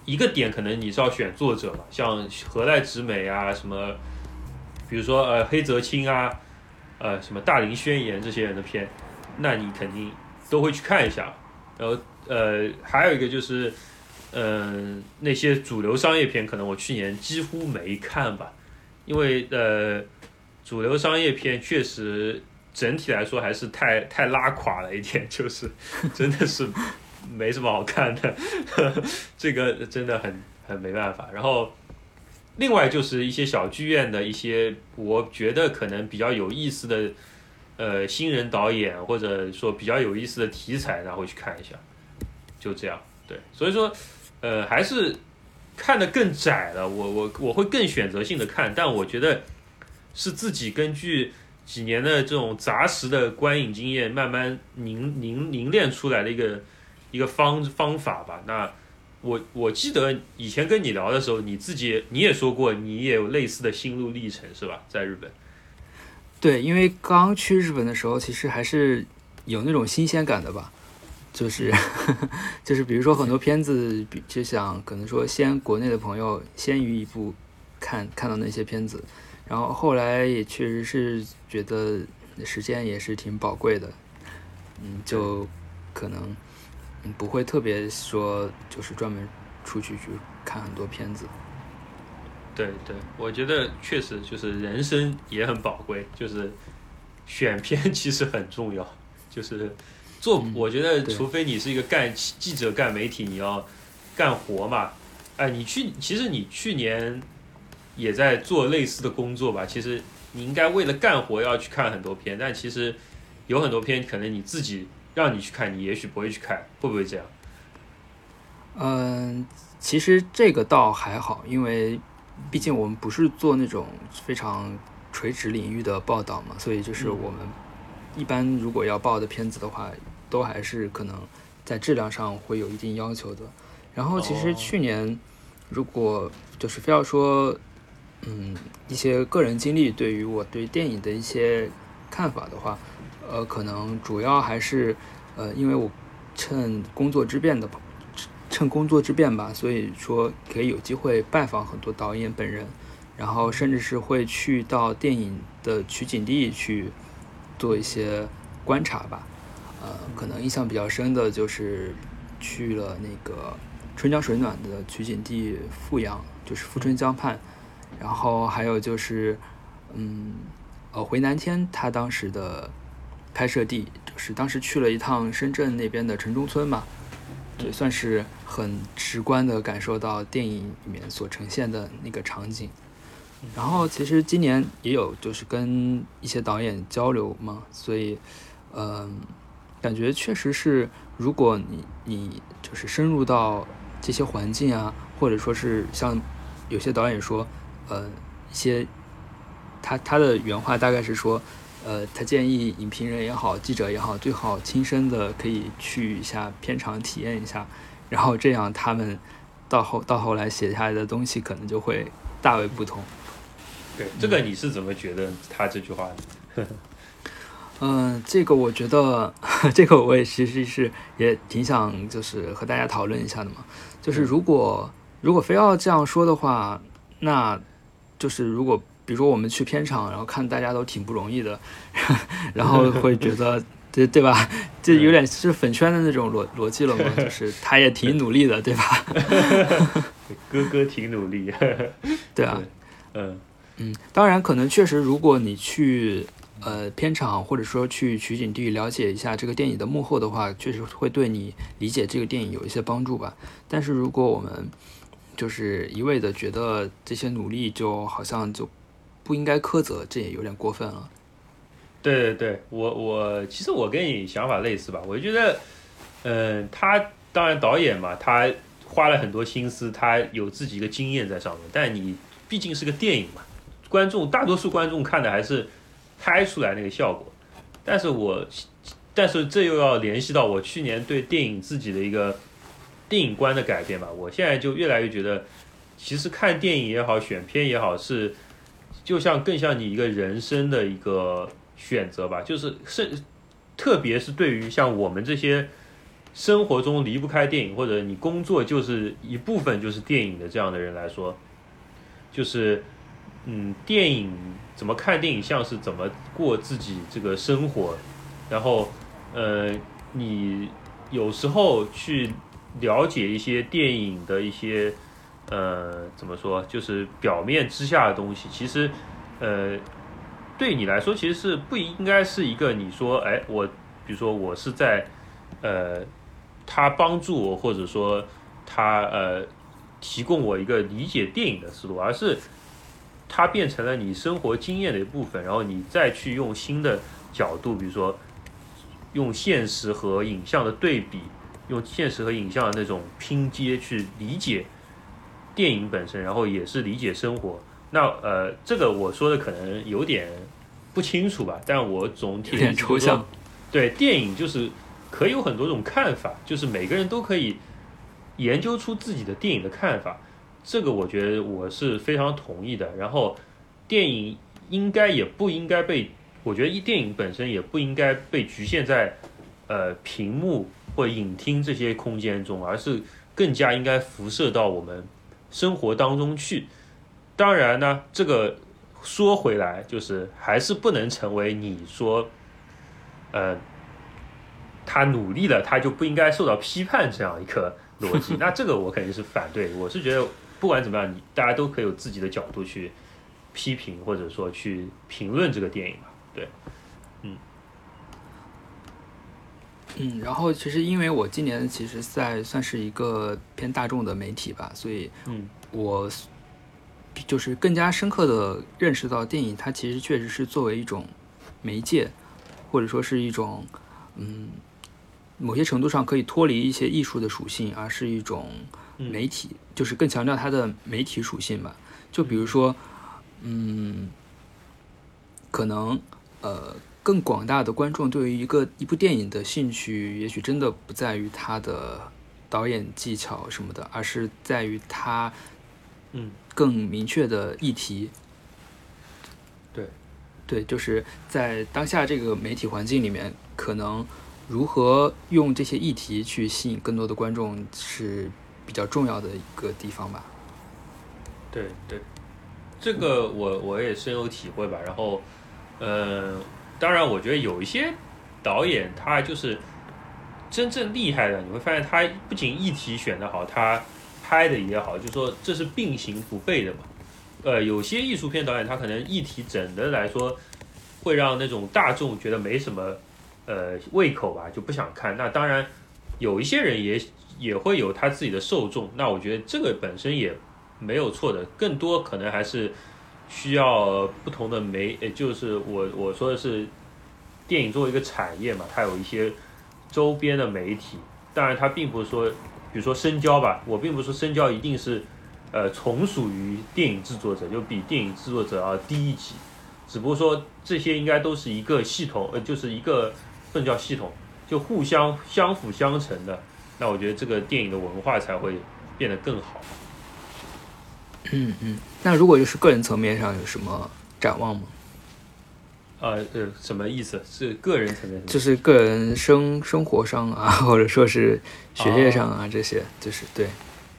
一个点可能你是要选作者嘛，像河濑直美啊，什么，比如说呃黑泽清啊，呃什么大林宣言这些人的片，那你肯定都会去看一下。然后呃还有一个就是，嗯那些主流商业片，可能我去年几乎没看吧，因为呃主流商业片确实。整体来说还是太太拉垮了一点，就是真的是没什么好看的，这个真的很很没办法。然后另外就是一些小剧院的一些，我觉得可能比较有意思的呃新人导演，或者说比较有意思的题材，然后去看一下，就这样。对，所以说呃还是看的更窄了。我我我会更选择性的看，但我觉得是自己根据。几年的这种杂食的观影经验，慢慢凝凝凝练出来的一个一个方方法吧。那我我记得以前跟你聊的时候，你自己你也说过，你也有类似的心路历程，是吧？在日本。对，因为刚去日本的时候，其实还是有那种新鲜感的吧。就是 就是比如说很多片子，就想可能说先国内的朋友先于一步看看到那些片子。然后后来也确实是觉得时间也是挺宝贵的，嗯，就可能不会特别说就是专门出去去看很多片子。对对，我觉得确实就是人生也很宝贵，就是选片其实很重要，就是做。我觉得除非你是一个干记者、干媒体，你要干活嘛。哎，你去，其实你去年。也在做类似的工作吧。其实你应该为了干活要去看很多片，但其实有很多片可能你自己让你去看，你也许不会去看，会不会这样？嗯，其实这个倒还好，因为毕竟我们不是做那种非常垂直领域的报道嘛，所以就是我们一般如果要报的片子的话，都还是可能在质量上会有一定要求的。然后其实去年如果就是非要说。嗯，一些个人经历对于我对电影的一些看法的话，呃，可能主要还是，呃，因为我趁工作之便的，趁工作之便吧，所以说可以有机会拜访很多导演本人，然后甚至是会去到电影的取景地去做一些观察吧，呃，可能印象比较深的就是去了那个《春江水暖》的取景地富阳，就是富春江畔。然后还有就是，嗯，呃，回南天他当时的拍摄地，就是当时去了一趟深圳那边的城中村嘛，对，算是很直观的感受到电影里面所呈现的那个场景。然后其实今年也有就是跟一些导演交流嘛，所以嗯、感觉确实是，如果你你就是深入到这些环境啊，或者说是像有些导演说，呃，一些他他的原话大概是说，呃，他建议影评人也好，记者也好，最好亲身的可以去一下片场体验一下，然后这样他们到后到后来写下来的东西可能就会大为不同。对，这个你是怎么觉得他这句话的？嗯，这个我觉得，这个我也其实是也挺想就是和大家讨论一下的嘛。就是如果如果非要这样说的话，那就是如果比如说我们去片场，然后看大家都挺不容易的，然后会觉得 对对吧？这有点是粉圈的那种逻逻辑了嘛，就是他也挺努力的，对吧？哥哥挺努力，对啊，嗯嗯，当然，可能确实，如果你去呃片场或者说去取景地了解一下这个电影的幕后的话，确实会对你理解这个电影有一些帮助吧。但是如果我们就是一味的觉得这些努力就好像就不应该苛责，这也有点过分了。对对对，我我其实我跟你想法类似吧，我觉得，嗯、他当然导演嘛，他花了很多心思，他有自己一个经验在上面，但你毕竟是个电影嘛，观众大多数观众看的还是拍出来那个效果，但是我，但是这又要联系到我去年对电影自己的一个电影观的改变吧，我现在就越来越觉得，其实看电影也好，选片也好，是就像更像你一个人生的一个选择吧，就是是，特别是对于像我们这些生活中离不开电影，或者你工作就是一部分就是电影的这样的人来说，就是嗯，电影怎么看电影像是怎么过自己这个生活，然后呃，你有时候去了解一些电影的一些呃怎么说，就是表面之下的东西，其实呃。对你来说，其实是不应该是一个你说，哎，我比如说我是在，呃，他帮助我，或者说他呃提供我一个理解电影的思路，而是它变成了你生活经验的一部分，然后你再去用新的角度，比如说用现实和影像的对比，用现实和影像的那种拼接去理解电影本身，然后也是理解生活。那呃，这个我说的可能有点不清楚吧，但我总体有点抽象。对电影就是可以有很多种看法，就是每个人都可以研究出自己的电影的看法，这个我觉得我是非常同意的。然后电影应该也不应该被，我觉得电影本身也不应该被局限在呃屏幕或影厅这些空间中，而是更加应该辐射到我们生活当中去。当然呢，这个说回来，就是还是不能成为你说，呃，他努力了，他就不应该受到批判这样一个逻辑。那这个我肯定是反对。我是觉得，不管怎么样，你大家都可以有自己的角度去批评，或者说去评论这个电影嘛。对，嗯，然后其实因为我今年其实在算是一个偏大众的媒体吧，所以嗯。我就是更加深刻的认识到电影它其实确实是作为一种媒介，或者说是一种嗯某些程度上可以脱离一些艺术的属性，而是一种嗯。媒体，就是更强调它的媒体属性吧。就比如说，嗯，可能呃更广大的观众对于一个一部电影的兴趣，也许真的不在于它的导演技巧什么的，而是在于它嗯更明确的议题。对，对，就是在当下这个媒体环境里面，可能如何用这些议题去吸引更多的观众是比较重要的一个地方吧。对对，这个我我也深有体会吧。然后，呃，当然，我觉得有一些导演他就是真正厉害的，你会发现他不仅议题选得好，他拍的也好，就说这是并行不悖的嘛。呃，有些艺术片导演他可能议题整的来说，会让那种大众觉得没什么呃胃口吧，就不想看。那当然，有一些人也也会有他自己的受众。那我觉得这个本身也没有错的，更多可能还是需要不同的媒，呃，就是我我说的是电影作为一个产业嘛，它有一些周边的媒体。当然，它并不是说，比如说深交吧，我并不是说深交一定是呃从属于电影制作者，就比电影制作者要低一级。只不过说这些应该都是一个系统，呃，就是一个不能叫系统，就互相相辅相成的。那我觉得这个电影的文化才会变得更好。嗯嗯，那如果就是个人层面上有什么展望吗？呃呃，什么意思？是个人层面？就是个人生生活上啊，或者说是学业上啊，这些就是对。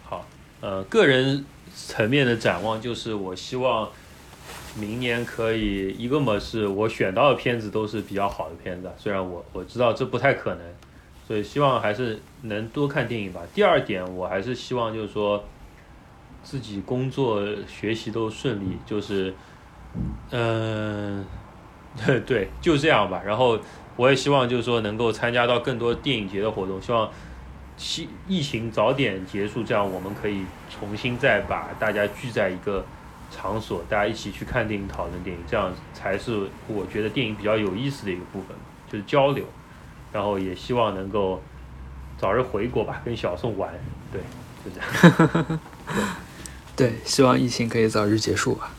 好，呃，个人层面的展望就是我希望明年可以一个嘛，是我选到的片子都是比较好的片子，虽然我我知道这不太可能，所以希望还是能多看电影吧。第二点，我还是希望就是说。自己工作学习都顺利，就是，嗯，对对，就这样吧。然后我也希望就是说能够参加到更多电影节的活动，希望疫疫情早点结束，这样我们可以重新再把大家聚在一个场所，大家一起去看电影、讨论电影，这样才是我觉得电影比较有意思的一个部分，就是交流。然后也希望能够早日回国吧，跟小宋玩。对，就这样。对。对，希望疫情可以早日结束吧。